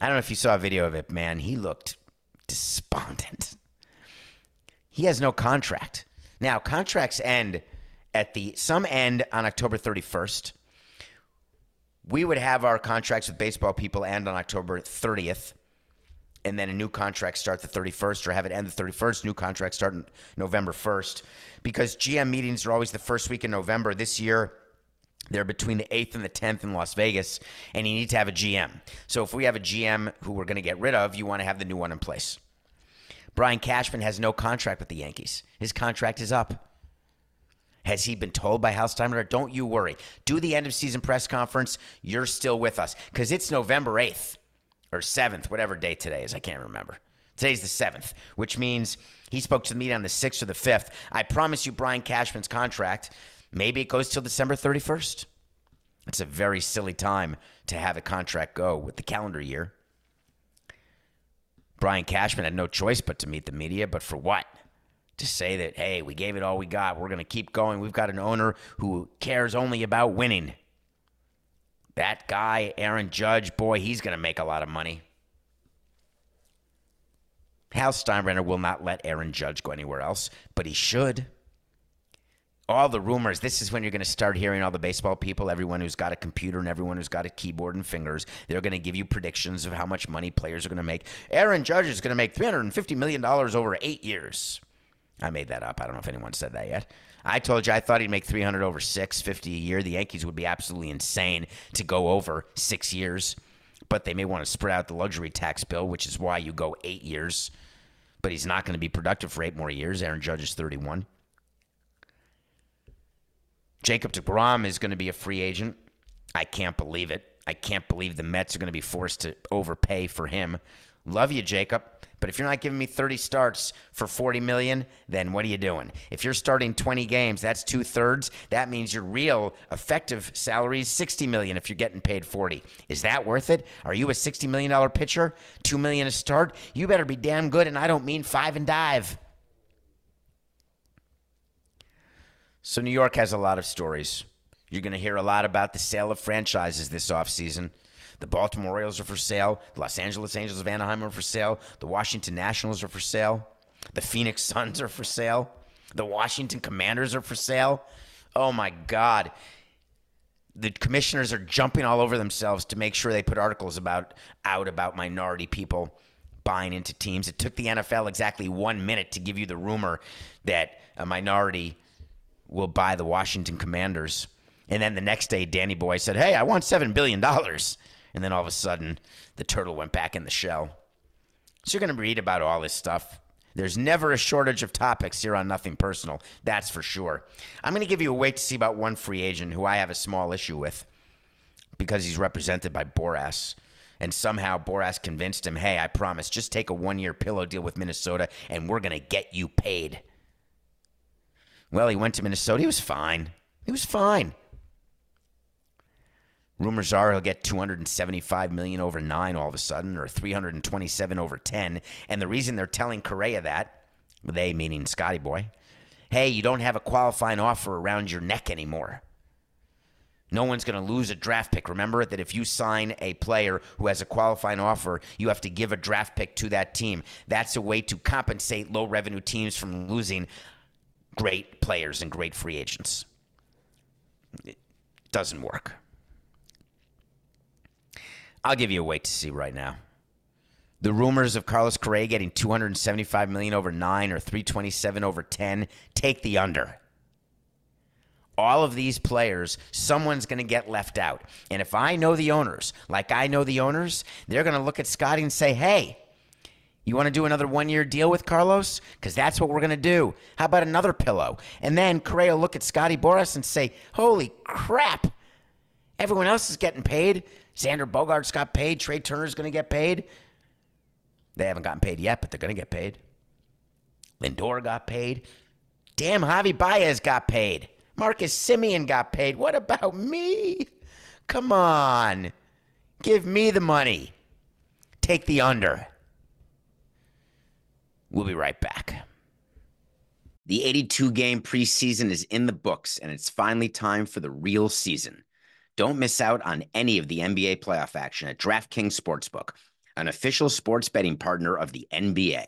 I don't know if you saw a video of it, man. He looked despondent. He has no contract. Now, contracts end at the some end on October 31st we would have our contracts with baseball people end on October 30th, and then a new contract start the 31st, or have it end the 31st. New contract start November 1st, because GM meetings are always the first week in November. This year, they're between the 8th and the 10th in Las Vegas, and you need to have a GM. So if we have a GM who we're going to get rid of, you want to have the new one in place. Brian Cashman has no contract with the Yankees. His contract is up. Has he been told by Hal Steinbrenner? Don't you worry. Do the end of season press conference. You're still with us because it's November 8th or 7th, whatever day today is. I can't remember. Today's the 7th, which means he spoke to the media on the 6th or the 5th. I promise you, Brian Cashman's contract, maybe it goes till December 31st. It's a very silly time to have a contract go with the calendar year. Brian Cashman had no choice but to meet the media, but for what? To say that, hey, we gave it all we got. We're going to keep going. We've got an owner who cares only about winning. That guy, Aaron Judge, boy, he's going to make a lot of money. Hal Steinbrenner will not let Aaron Judge go anywhere else, but he should. All the rumors, this is when you're going to start hearing all the baseball people, everyone who's got a computer and everyone who's got a keyboard and fingers. They're going to give you predictions of how much money players are going to make. Aaron Judge is going to make $350 million over eight years. I made that up. I don't know if anyone said that yet. I told you I thought he'd make 300 over 650 a year. The Yankees would be absolutely insane to go over six years, but they may want to spread out the luxury tax bill, which is why you go eight years. But he's not going to be productive for eight more years. Aaron Judge is 31. Jacob DeGrom is going to be a free agent. I can't believe it. I can't believe the Mets are going to be forced to overpay for him. Love you, Jacob. But if you're not giving me 30 starts for 40 million, then what are you doing? If you're starting 20 games, that's two thirds. That means your real effective salary is 60 million if you're getting paid 40. Is that worth it? Are you a 60 million dollar pitcher? Two million a start? You better be damn good, and I don't mean five and dive. So New York has a lot of stories. You're going to hear a lot about the sale of franchises this offseason. The Baltimore Orioles are for sale. The Los Angeles Angels of Anaheim are for sale. The Washington Nationals are for sale. The Phoenix Suns are for sale. The Washington Commanders are for sale. Oh my God. The commissioners are jumping all over themselves to make sure they put articles about out about minority people buying into teams. It took the NFL exactly one minute to give you the rumor that a minority will buy the Washington Commanders. And then the next day, Danny Boy said, Hey, I want $7 billion. And then all of a sudden, the turtle went back in the shell. So you're going to read about all this stuff. There's never a shortage of topics here on Nothing Personal. That's for sure. I'm going to give you a wait to see about one free agent who I have a small issue with because he's represented by Boras. And somehow Boras convinced him, hey, I promise, just take a one year pillow deal with Minnesota and we're going to get you paid. Well, he went to Minnesota. He was fine. He was fine. Rumors are he'll get 275 million over nine all of a sudden, or 327 over 10. And the reason they're telling Correa that, they meaning Scotty Boy, hey, you don't have a qualifying offer around your neck anymore. No one's going to lose a draft pick. Remember that if you sign a player who has a qualifying offer, you have to give a draft pick to that team. That's a way to compensate low revenue teams from losing great players and great free agents. It doesn't work. I'll give you a wait to see right now. The rumors of Carlos Correa getting 275 million over 9 or 327 over 10, take the under. All of these players, someone's going to get left out. And if I know the owners, like I know the owners, they're going to look at Scotty and say, "Hey, you want to do another one year deal with Carlos? Because that's what we're going to do. How about another pillow? And then Correa will look at Scotty Boras and say, Holy crap. Everyone else is getting paid. Xander Bogaerts got paid. Trea Turner's going to get paid. They haven't gotten paid yet, but they're going to get paid. Lindor got paid. Damn, Javi Baez got paid. Marcus Semien got paid. What about me? Come on. Give me the money. Take the under. We'll be right back. The 82 game preseason is in the books, and it's finally time for the real season. Don't miss out on any of the NBA playoff action at DraftKings Sportsbook, an official sports betting partner of the NBA.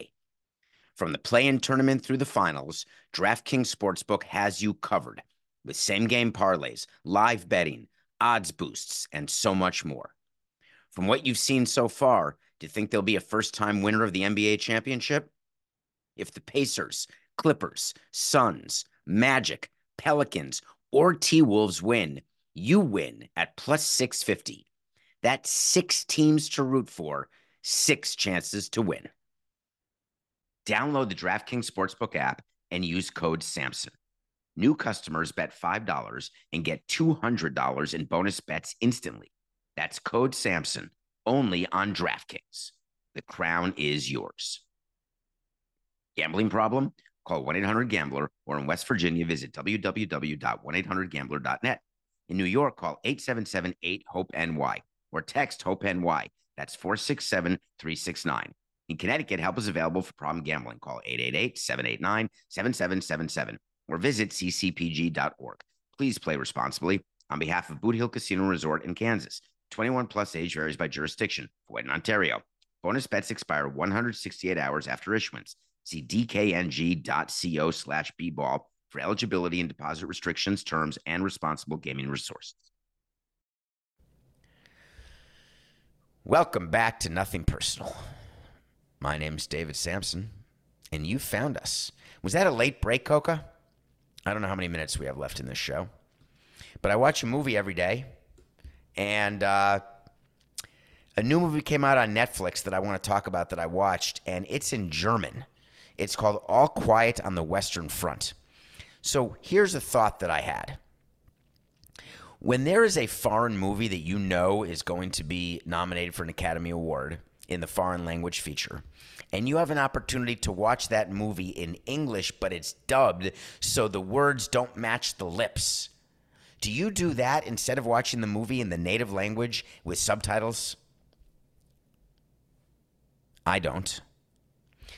From the play in tournament through the finals, DraftKings Sportsbook has you covered with same game parlays, live betting, odds boosts, and so much more. From what you've seen so far, do you think there'll be a first time winner of the NBA championship? If the Pacers, Clippers, Suns, Magic, Pelicans, or T Wolves win, you win at plus 650. That's six teams to root for, six chances to win. Download the DraftKings Sportsbook app and use code SAMSON. New customers bet $5 and get $200 in bonus bets instantly. That's code SAMSON only on DraftKings. The crown is yours. Gambling problem? Call 1 800 Gambler or in West Virginia, visit www.1800Gambler.net. In New York, call 877 8 HOPE NY or text HOPE NY. That's 467 369. In Connecticut, help is available for problem gambling. Call 888 789 7777 or visit ccpg.org. Please play responsibly on behalf of Boot Hill Casino Resort in Kansas. 21 plus age varies by jurisdiction. Void in Ontario. Bonus bets expire 168 hours after issuance. See dkng.co slash bball for eligibility and deposit restrictions, terms, and responsible gaming resources. Welcome back to Nothing Personal. My name is David Samson, and you found us. Was that a late break, Coca? I don't know how many minutes we have left in this show, but I watch a movie every day, and uh, a new movie came out on Netflix that I want to talk about that I watched, and it's in German. It's called All Quiet on the Western Front. So here's a thought that I had. When there is a foreign movie that you know is going to be nominated for an Academy Award in the foreign language feature, and you have an opportunity to watch that movie in English, but it's dubbed so the words don't match the lips, do you do that instead of watching the movie in the native language with subtitles? I don't.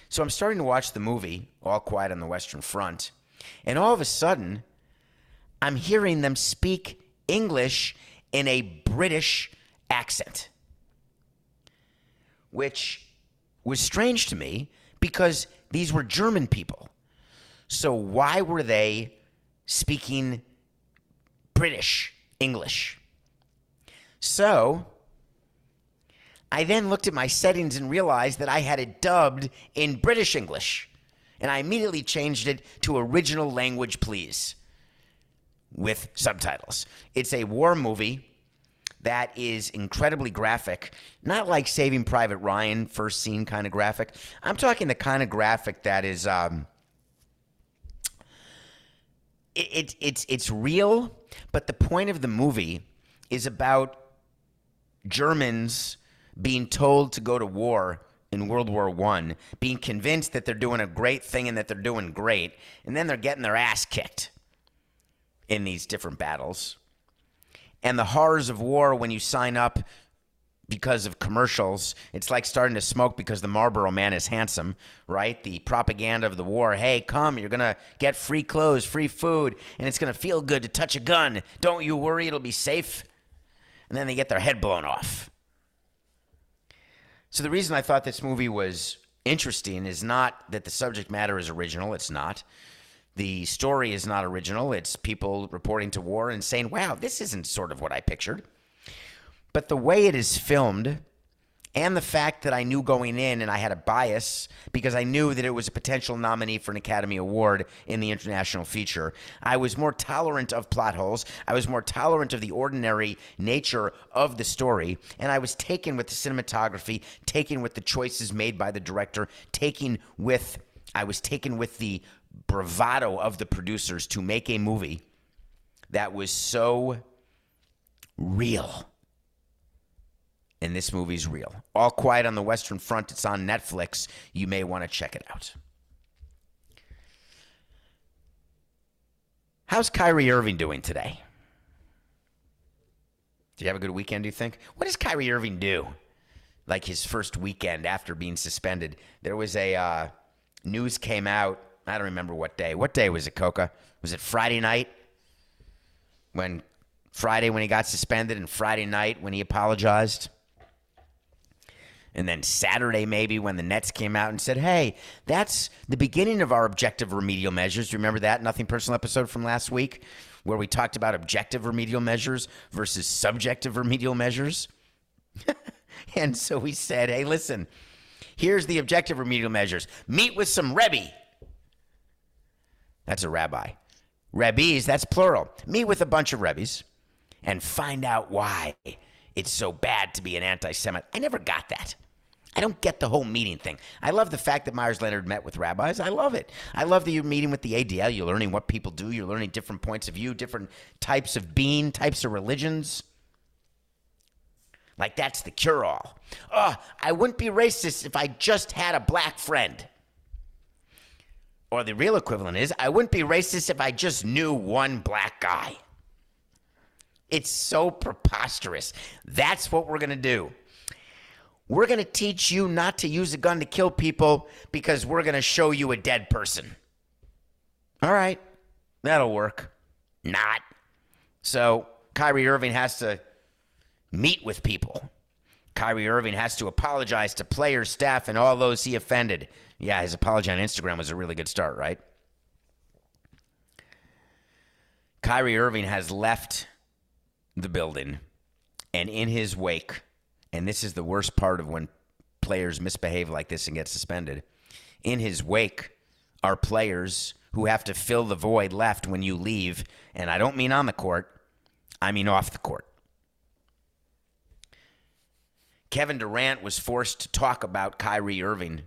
So I'm starting to watch the movie, All Quiet on the Western Front, and all of a sudden, I'm hearing them speak English in a British accent, which was strange to me because these were German people. So why were they speaking British English? So I then looked at my settings and realized that I had it dubbed in British English. And I immediately changed it to original language, please, with subtitles. It's a war movie that is incredibly graphic, not like Saving Private Ryan, first scene kind of graphic. I'm talking the kind of graphic that is. Um, it, it, it's it's real, but the point of the movie is about Germans being told to go to war in World War One, being convinced that they're doing a great thing and that they're doing great, and then they're getting their ass kicked in these different battles. And the horrors of war when you sign up because of commercials. It's like starting to smoke because the Marlboro man is handsome, right? The propaganda of the war. Hey, come, you're going to get free clothes, free food, and it's going to feel good to touch a gun. Don't you worry, it'll be safe. And then they get their head blown off. So the reason I thought this movie was interesting is not that the subject matter is original, it's not. The story is not original. It's people reporting to war and saying, wow, this isn't sort of what I pictured. But the way it is filmed and the fact that I knew going in and I had a bias because I knew that it was a potential nominee for an Academy Award in the international feature. I was more tolerant of plot holes. I was more tolerant of the ordinary nature of the story. And I was taken with the cinematography, taken with the choices made by the director, taken with, I was taken with the bravado of the producers to make a movie that was so real and this movie's real. All Quiet on the Western Front. It's on Netflix. You may want to check it out. How's Kyrie Irving doing today? Did you have a good weekend, do you think? What does Kyrie Irving do? Like his first weekend after being suspended. There was a uh, news came out. I don't remember what day. What day was it, Coca? Was it Friday night? When Friday when he got suspended and Friday night when he apologized? And then Saturday, maybe when the Nets came out and said, hey, that's the beginning of our objective remedial measures. Remember that Nothing Personal episode from last week where we talked about objective remedial measures versus subjective remedial measures? and so we said, hey, listen, here's the objective remedial measures meet with some Rebbe. That's a rabbi. Rebbes, that's plural. Meet with a bunch of Rebbes and find out why it's so bad to be an anti Semite. I never got that. I don't get the whole meeting thing. I love the fact that Meyers Leonard met with rabbis. I love it. I love that you're meeting with the ADL. You're learning what people do. You're learning different points of view, different types of being, types of religions. Like that's the cure all. Oh, I wouldn't be racist if I just had a black friend. Or the real equivalent is I wouldn't be racist if I just knew one black guy. It's so preposterous. That's what we're going to do. We're going to teach you not to use a gun to kill people because we're going to show you a dead person. All right, that'll work. Not. So Kyrie Irving has to meet with people. Kyrie Irving has to apologize to players, staff, and all those he offended. Yeah, his apology on Instagram was a really good start, right? Kyrie Irving has left the building, and in his wake, and this is the worst part of when players misbehave like this and get suspended. In his wake are players who have to fill the void left when you leave, and I don't mean on the court, I mean off the court. Kevin Durant was forced to talk about Kyrie Irving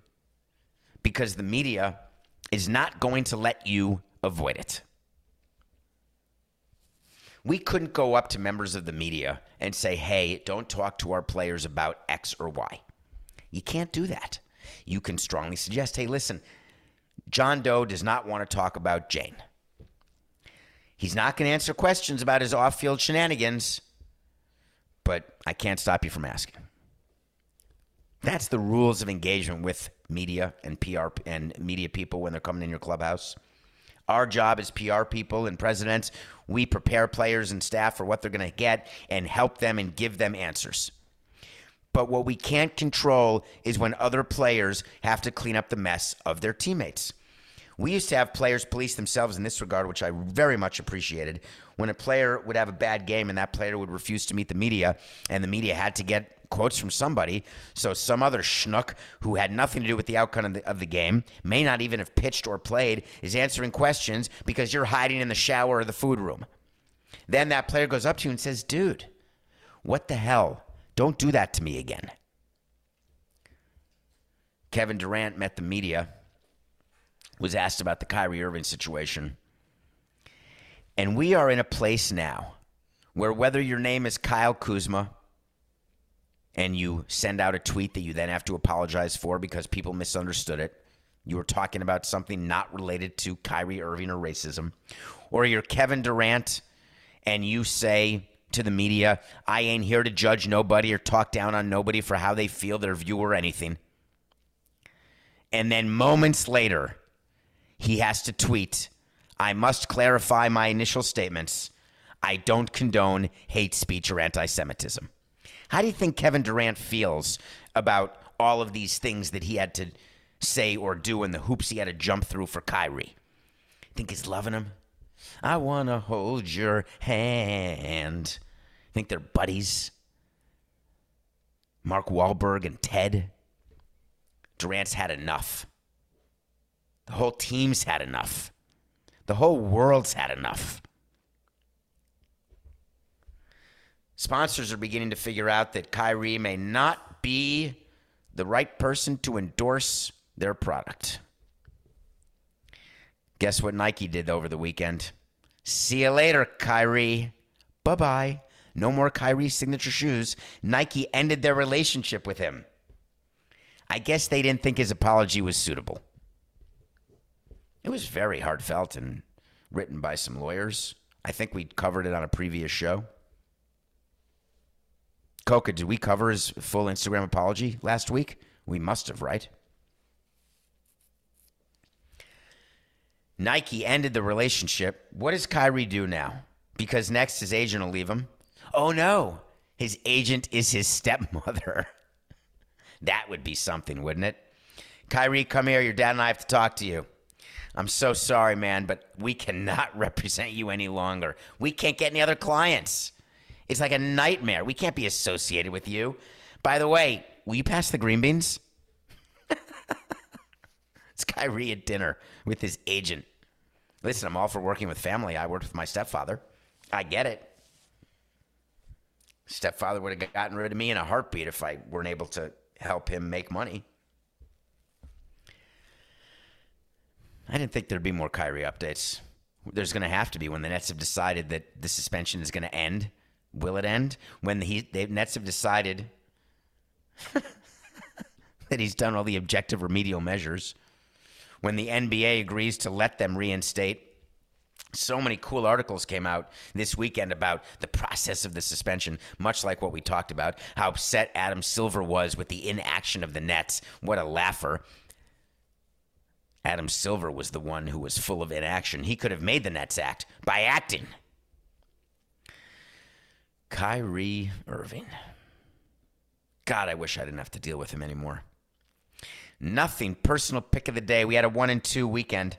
because the media is not going to let you avoid it. We couldn't go up to members of the media and say, hey, don't talk to our players about X or Y. You can't do that. You can strongly suggest, hey, listen, John Doe does not want to talk about Jane. He's not going to answer questions about his off field shenanigans, but I can't stop you from asking. That's the rules of engagement with media and PR and media people when they're coming in your clubhouse. Our job as PR people and presidents, we prepare players and staff for what they're going to get and help them and give them answers. But what we can't control is when other players have to clean up the mess of their teammates. We used to have players police themselves in this regard, which I very much appreciated. When a player would have a bad game and that player would refuse to meet the media, and the media had to get quotes from somebody. So some other schnook who had nothing to do with the outcome of the, of the, game, may not even have pitched or played, is answering questions because you're hiding in the shower or the food room. Then that player goes up to you and says, Dude, what the hell? Don't do that to me again. Kevin Durant met the media, was asked about the Kyrie Irving situation. And we are in a place now where whether your name is Kyle Kuzma and you send out a tweet that you then have to apologize for because people misunderstood it, you were talking about something not related to Kyrie Irving or racism, or you're Kevin Durant and you say to the media, I ain't here to judge nobody or talk down on nobody for how they feel, their view, or anything. And then moments later, he has to tweet, I must clarify my initial statements. I don't condone hate speech or anti Semitism. How do you think Kevin Durant feels about all of these things that he had to say or do and the hoops he had to jump through for Kyrie? Think he's loving him? I want to hold your hand. Think they're buddies? Mark Wahlberg and Ted? Durant's had enough. The whole team's had enough. The whole world's had enough. Sponsors are beginning to figure out that Kyrie may not be the right person to endorse their product. Guess what Nike did over the weekend? See you later, Kyrie. Bye bye. No more Kyrie signature shoes. Nike ended their relationship with him. I guess they didn't think his apology was suitable. It was very heartfelt and written by some lawyers. I think we covered it on a previous show. Coca, did we cover his full Instagram apology last week? We must have, right? Nike ended the relationship. What does Kyrie do now? Because next his agent will leave him. Oh no, his agent is his stepmother. that would be something, wouldn't it? Kyrie, come here. Your dad and I have to talk to you. I'm so sorry, man, but we cannot represent you any longer. We can't get any other clients. It's like a nightmare. We can't be associated with you. By the way, will you pass the green beans? it's Kyrie at dinner with his agent. Listen, I'm all for working with family. I worked with my stepfather. I get it. Stepfather would have gotten rid of me in a heartbeat if I weren't able to help him make money. I didn't think there'd be more Kyrie updates. There's going to have to be when the Nets have decided that the suspension is going to end Will it end when the, he, the Nets have decided that he's done all the objective remedial measures? When the NBA agrees to let them reinstate So many cool articles came out this weekend about the process of the suspension, much like what we talked about, how upset Adam Silver was with the inaction of the Nets. What a laugher. Adam Silver was the one who was full of inaction. He could have made the Nets act by acting. Kyrie Irving. God, I wish I didn't have to deal with him anymore. Nothing. Personal pick of the day. We had a one and two weekend.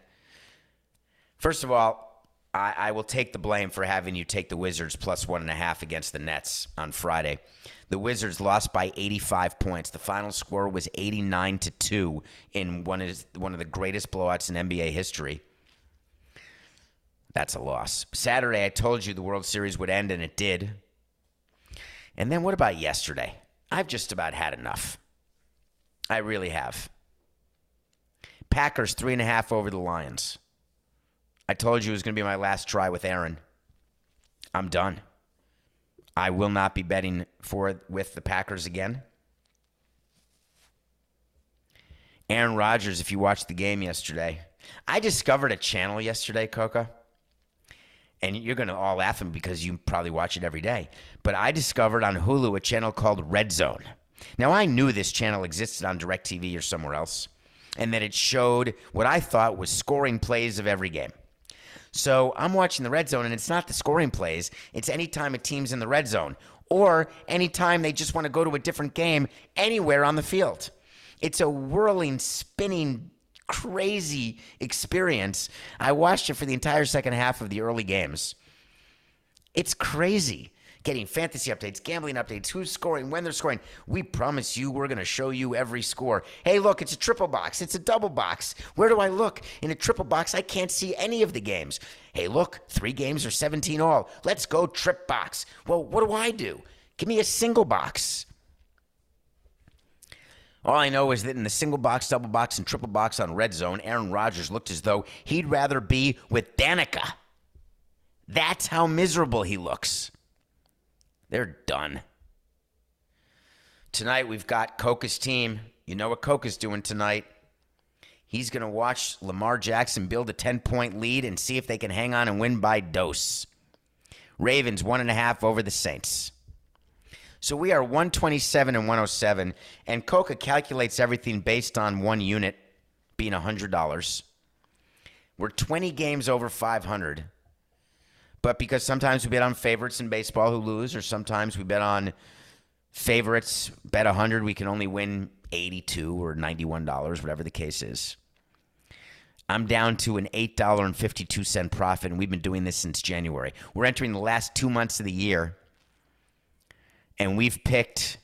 First of all, I, I, will take the blame for having you take the Wizards plus one and a half against the Nets on Friday. The Wizards lost by 85 points. The final score was 89 to two in one of one of the greatest blowouts in NBA history. That's a loss. Saturday, I told you the World Series would end, and it did. And then what about yesterday? I've just about had enough. I really have. Packers three and a half over the Lions. I told you it was going to be my last try with Aaron. I'm done. I will not be betting for it with the Packers again. Aaron Rodgers, if you watched the game yesterday, I discovered a channel yesterday, Coca. And you're going to all laugh at me because you probably watch it every day. But I discovered on Hulu a channel called Red Zone. Now, I knew this channel existed on DirecTV or somewhere else, and that it showed what I thought was scoring plays of every game. So I'm watching the red zone, and it's not the scoring plays. It's anytime a team's in the red zone, or anytime they just want to go to a different game anywhere on the field. It's a whirling, spinning, crazy experience. I watched it for the entire second half of the early games. It's crazy getting fantasy updates, gambling updates, who's scoring, when they're scoring. We promise you we're going to show you every score. Hey, look, it's a triple box, it's a double box. Where do I look? In a triple box, I can't see any of the games. Hey, look, three games are 17 all. Let's go trip box. Well, what do I do? Give me a single box. All I know is that in the single box, double box, and triple box on Red Zone, Aaron Rodgers looked as though he'd rather be with Danica. That's how miserable he looks. They're done. Tonight we've got Coca's team. You know what Coca's doing tonight. He's going to watch Lamar Jackson build a 10 point lead and see if they can hang on and win by dose. Ravens, one and a half over the Saints. So we are 127 and 107, and Coca calculates everything based on one unit being $100. We're 20 games over 500. But because sometimes we bet on favorites in baseball who lose, or sometimes we bet on favorites, bet 100, we can only win 82 or $91, whatever the case is. I'm down to an $8.52 profit, and we've been doing this since January. We're entering the last two months of the year, and we've picked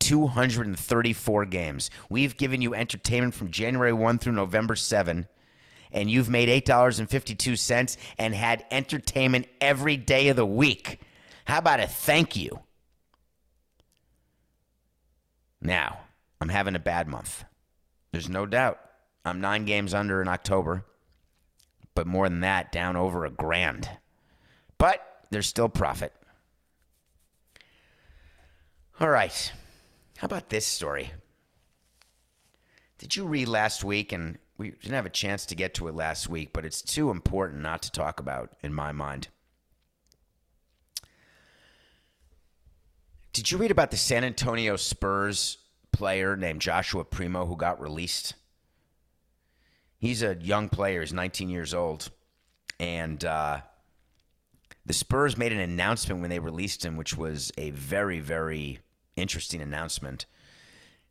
234 games. We've given you entertainment from January 1 through November 7 and you've made $8.52 and had entertainment every day of the week. How about a thank you? Now, I'm having a bad month. There's no doubt. I'm nine games under in October, but more than that, down over a grand. But there's still profit. All right. How about this story? Did you read last week? And we didn't have a chance to get to it last week, but it's too important not to talk about in my mind. Did you read about the San Antonio Spurs player named Joshua Primo who got released? He's a young player, he's 19 years old. And uh, the Spurs made an announcement when they released him, which was a very, very interesting announcement.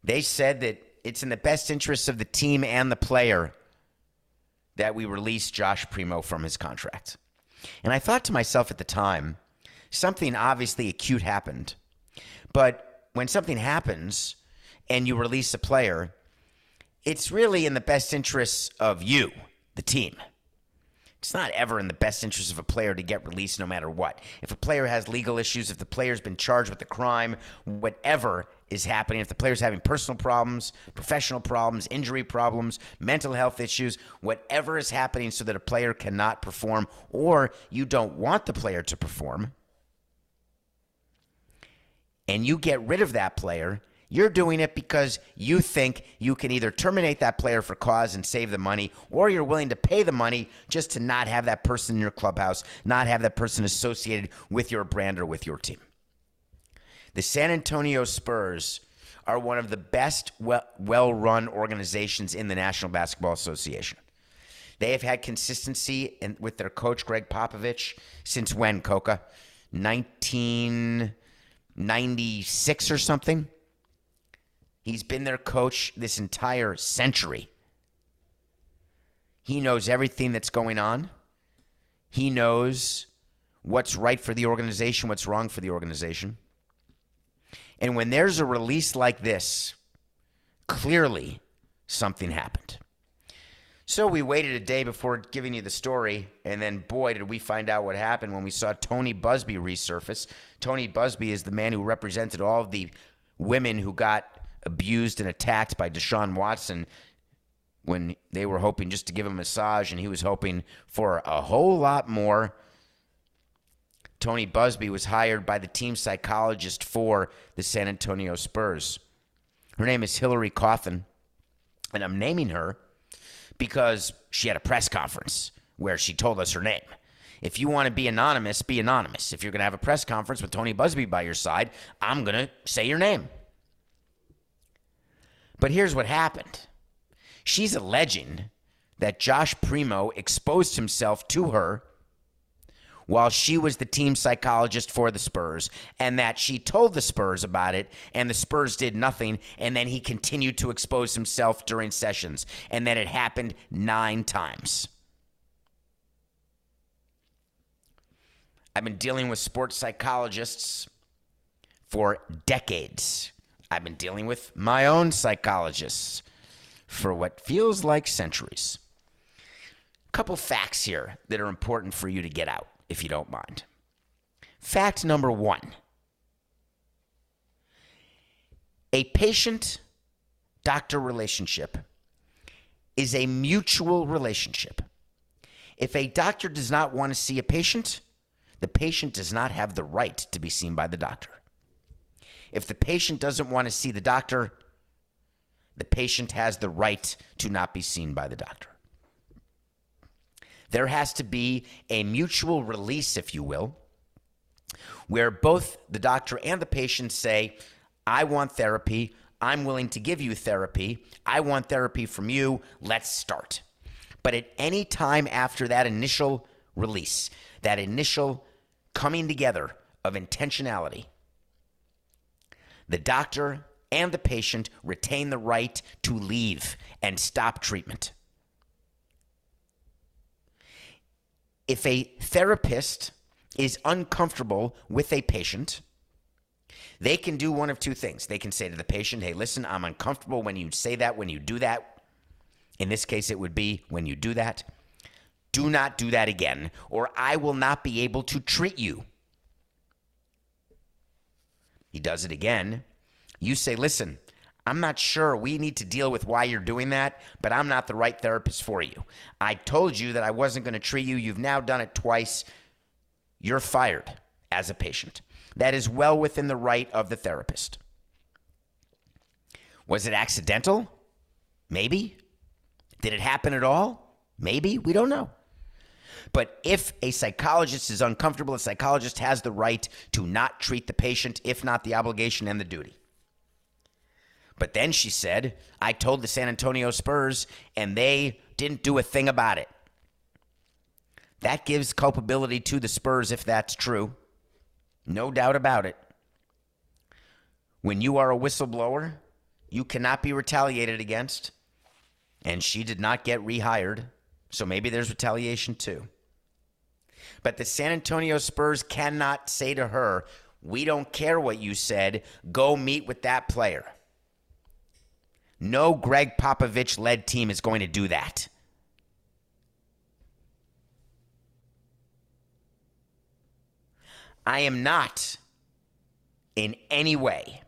They said that it's in the best interests of the team and the player that we release Josh Primo from his contract. And I thought to myself at the time, something obviously acute happened. But when something happens and you release a player, it's really in the best interests of you, the team. It's not ever in the best interest of a player to get released no matter what. If a player has legal issues, if the player's been charged with a crime, whatever is happening, if the player's having personal problems, professional problems, injury problems, mental health issues, whatever is happening so that a player cannot perform or you don't want the player to perform, and you get rid of that player, You're doing it because you think you can either terminate that player for cause and save the money, or you're willing to pay the money just to not have that person in your clubhouse, not have that person associated with your brand or with your team. The San Antonio Spurs are one of the best, well run organizations in the National Basketball Association. They have had consistency in, with their coach, Gregg Popovich, since when, Coca? 1996 or something? He's been their coach this entire century. He knows everything that's going on. He knows what's right for the organization, what's wrong for the organization. And when there's a release like this, clearly something happened. So we waited a day before giving you the story, and then boy, did we find out what happened when we saw Tony Buzbee resurface. Tony Buzbee is the man who represented all of the women who got abused and attacked by Deshaun Watson when they were hoping just to give him a massage, and he was hoping for a whole lot more. Tony Buzbee was hired by the team psychologist for the San Antonio Spurs. Her name is Hillary Cawthon, and I'm naming her because she had a press conference where she told us her name. If you want to be anonymous, be anonymous. If you're going to have a press conference with Tony Buzbee by your side, I'm going to say your name. But here's what happened she's alleging that Josh Primo exposed himself to her while she was the team psychologist for the Spurs, and that she told the Spurs about it, and the Spurs did nothing, and then he continued to expose himself during sessions, and that it happened nine times. I've been dealing with sports psychologists for decades. I've been dealing with my own psychologists for what feels like centuries. A couple facts here that are important for you to get out if you don't mind. Fact number one a patient doctor relationship is a mutual relationship. If a doctor does not want to see a patient, the patient does not have the right to be seen by the doctor. If the patient doesn't want to see the doctor, the patient has the right to not be seen by the doctor. There has to be a mutual release, if you will, where both the doctor and the patient say, I want therapy. I'm willing to give you therapy. I want therapy from you. Let's start. But at any time after that initial release, that initial coming together of intentionality, the doctor and the patient retain the right to leave and stop treatment. if a therapist is uncomfortable with a patient, they can do one of two things. They can say to the patient, hey, listen, I'm uncomfortable when you say that, when you do that. In this case, it would be when you do that. Do not do that again, or I will not be able to treat you. He does it again. You say, listen, I'm not sure we need to deal with why you're doing that, but I'm not the right therapist for you. I told you that I wasn't going to treat you. You've now done it twice. You're fired as a patient. That is well within the right of the therapist. Was it accidental? Maybe. Did it happen at all? Maybe. We don't know. But if a psychologist is uncomfortable, a psychologist has the right to not treat the patient, if not the obligation and the duty. But then she said, I told the San Antonio Spurs and they didn't do a thing about it. That gives culpability to the Spurs if that's true. No doubt about it. When you are a whistleblower, you cannot be retaliated against. And she did not get rehired. So maybe there's retaliation too. But the San Antonio Spurs cannot say to her, We don't care what you said. Go meet with that player. No Gregg Popovich led team is going to do that. I am not in any way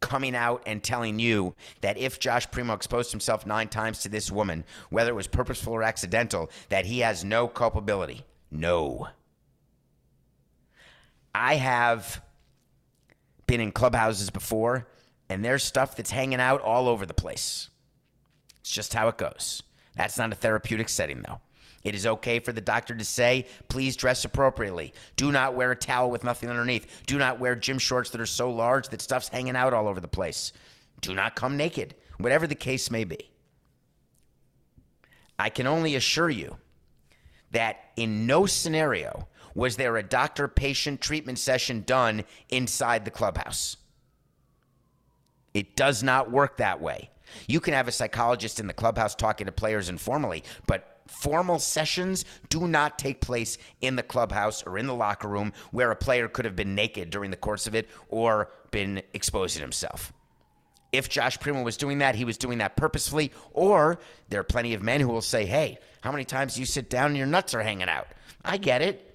coming out and telling you that if Josh Primo exposed himself nine times to this woman, whether it was purposeful or accidental, that he has no culpability. No. I have been in clubhouses before And there's stuff that's hanging out all over the place. It's just how it goes. That's not a therapeutic setting, though. It is okay for the doctor to say, please dress appropriately. Do not wear a towel with nothing underneath. Do not wear gym shorts that are so large that stuff's hanging out all over the place. Do not come naked, whatever the case may be. I can only assure you that in no scenario was there a doctor patient treatment session done inside the clubhouse. It does not work that way. You can have a psychologist in the clubhouse talking to players informally, but formal sessions do not take place in the clubhouse or in the locker room where a player could have been naked during the course of it or been exposing himself. If Josh Primo was doing that, he was doing that purposefully, or there are plenty of men who will say, Hey, how many times do you sit down and your nuts are hanging out? I get it.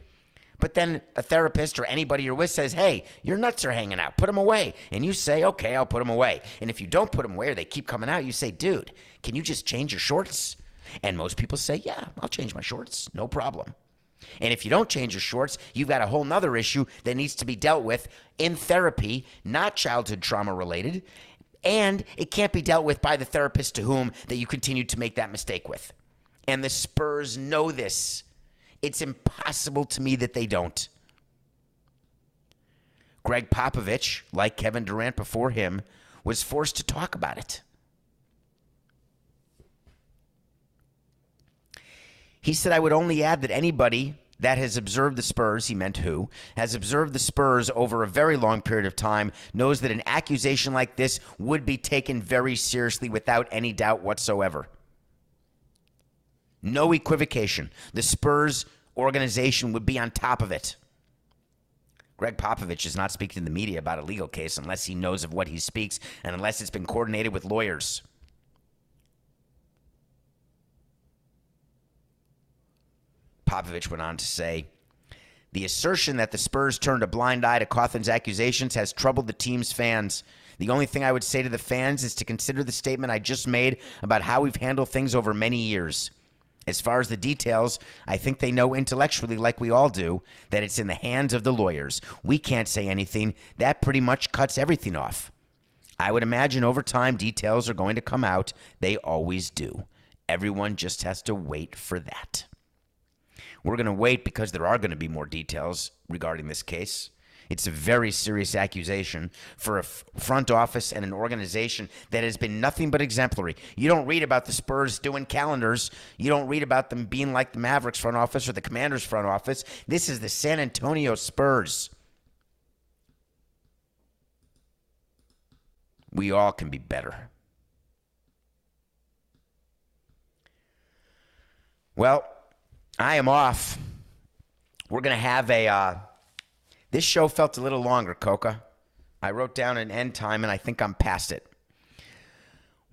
But then a therapist or anybody you're with says, Hey, your nuts are hanging out. Put them away. And you say, Okay, I'll put them away. And if you don't put them away or they keep coming out, you say, Dude, can you just change your shorts? And most people say, Yeah, I'll change my shorts. No problem. And if you don't change your shorts, you've got a whole nother issue that needs to be dealt with in therapy, not childhood trauma related. And it can't be dealt with by the therapist to whom that you continue to make that mistake with. And the Spurs know this. It's impossible to me that they don't. Gregg Popovich, like Kevin Durant before him, was forced to talk about it. He said, I would only add that anybody that has observed the Spurs, he meant who, has observed the Spurs over a very long period of time, knows that an accusation like this would be taken very seriously without any doubt whatsoever. No equivocation. The Spurs organization would be on top of it. Gregg Popovich is not speaking to the media about a legal case unless he knows of what he speaks and unless it's been coordinated with lawyers. Popovich went on to say, the assertion that the Spurs turned a blind eye to Cawthon's accusations has troubled the team's fans. The only thing I would say to the fans is to consider the statement I just made about how we've handled things over many years. As far as the details, I think they know intellectually, like we all do, that it's in the hands of the lawyers. We can't say anything. That pretty much cuts everything off. I would imagine over time details are going to come out. They always do. Everyone just has to wait for that. We're going to wait because there are going to be more details regarding this case. It's a very serious accusation for a f- front office and an organization that has been nothing but exemplary. You don't read about the Spurs doing calendars. You don't read about them being like the Mavericks front office or the Commanders front office. This is the San Antonio Spurs. We all can be better. Well, I am off. We're going to have a. Uh, this show felt a little longer, Coca. I wrote down an end time and I think I'm past it.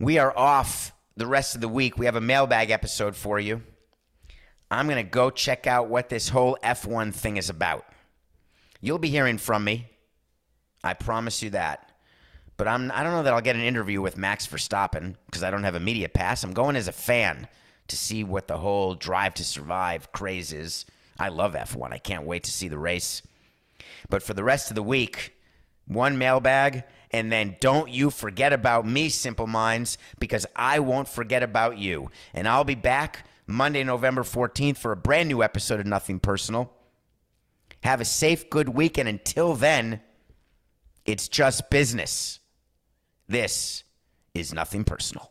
We are off the rest of the week. We have a mailbag episode for you. I'm going to go check out what this whole F1 thing is about. You'll be hearing from me. I promise you that. But I'm, I don't know that I'll get an interview with Max Verstappen because I don't have a media pass. I'm going as a fan to see what the whole drive to survive craze is. I love F1. I can't wait to see the race. But for the rest of the week, one mailbag, and then don't you forget about me, Simple Minds, because I won't forget about you. And I'll be back Monday, November 14th for a brand new episode of Nothing Personal. Have a safe, good week, and until then, it's just business. This is Nothing Personal.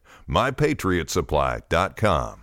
MyPatriotSupply.com.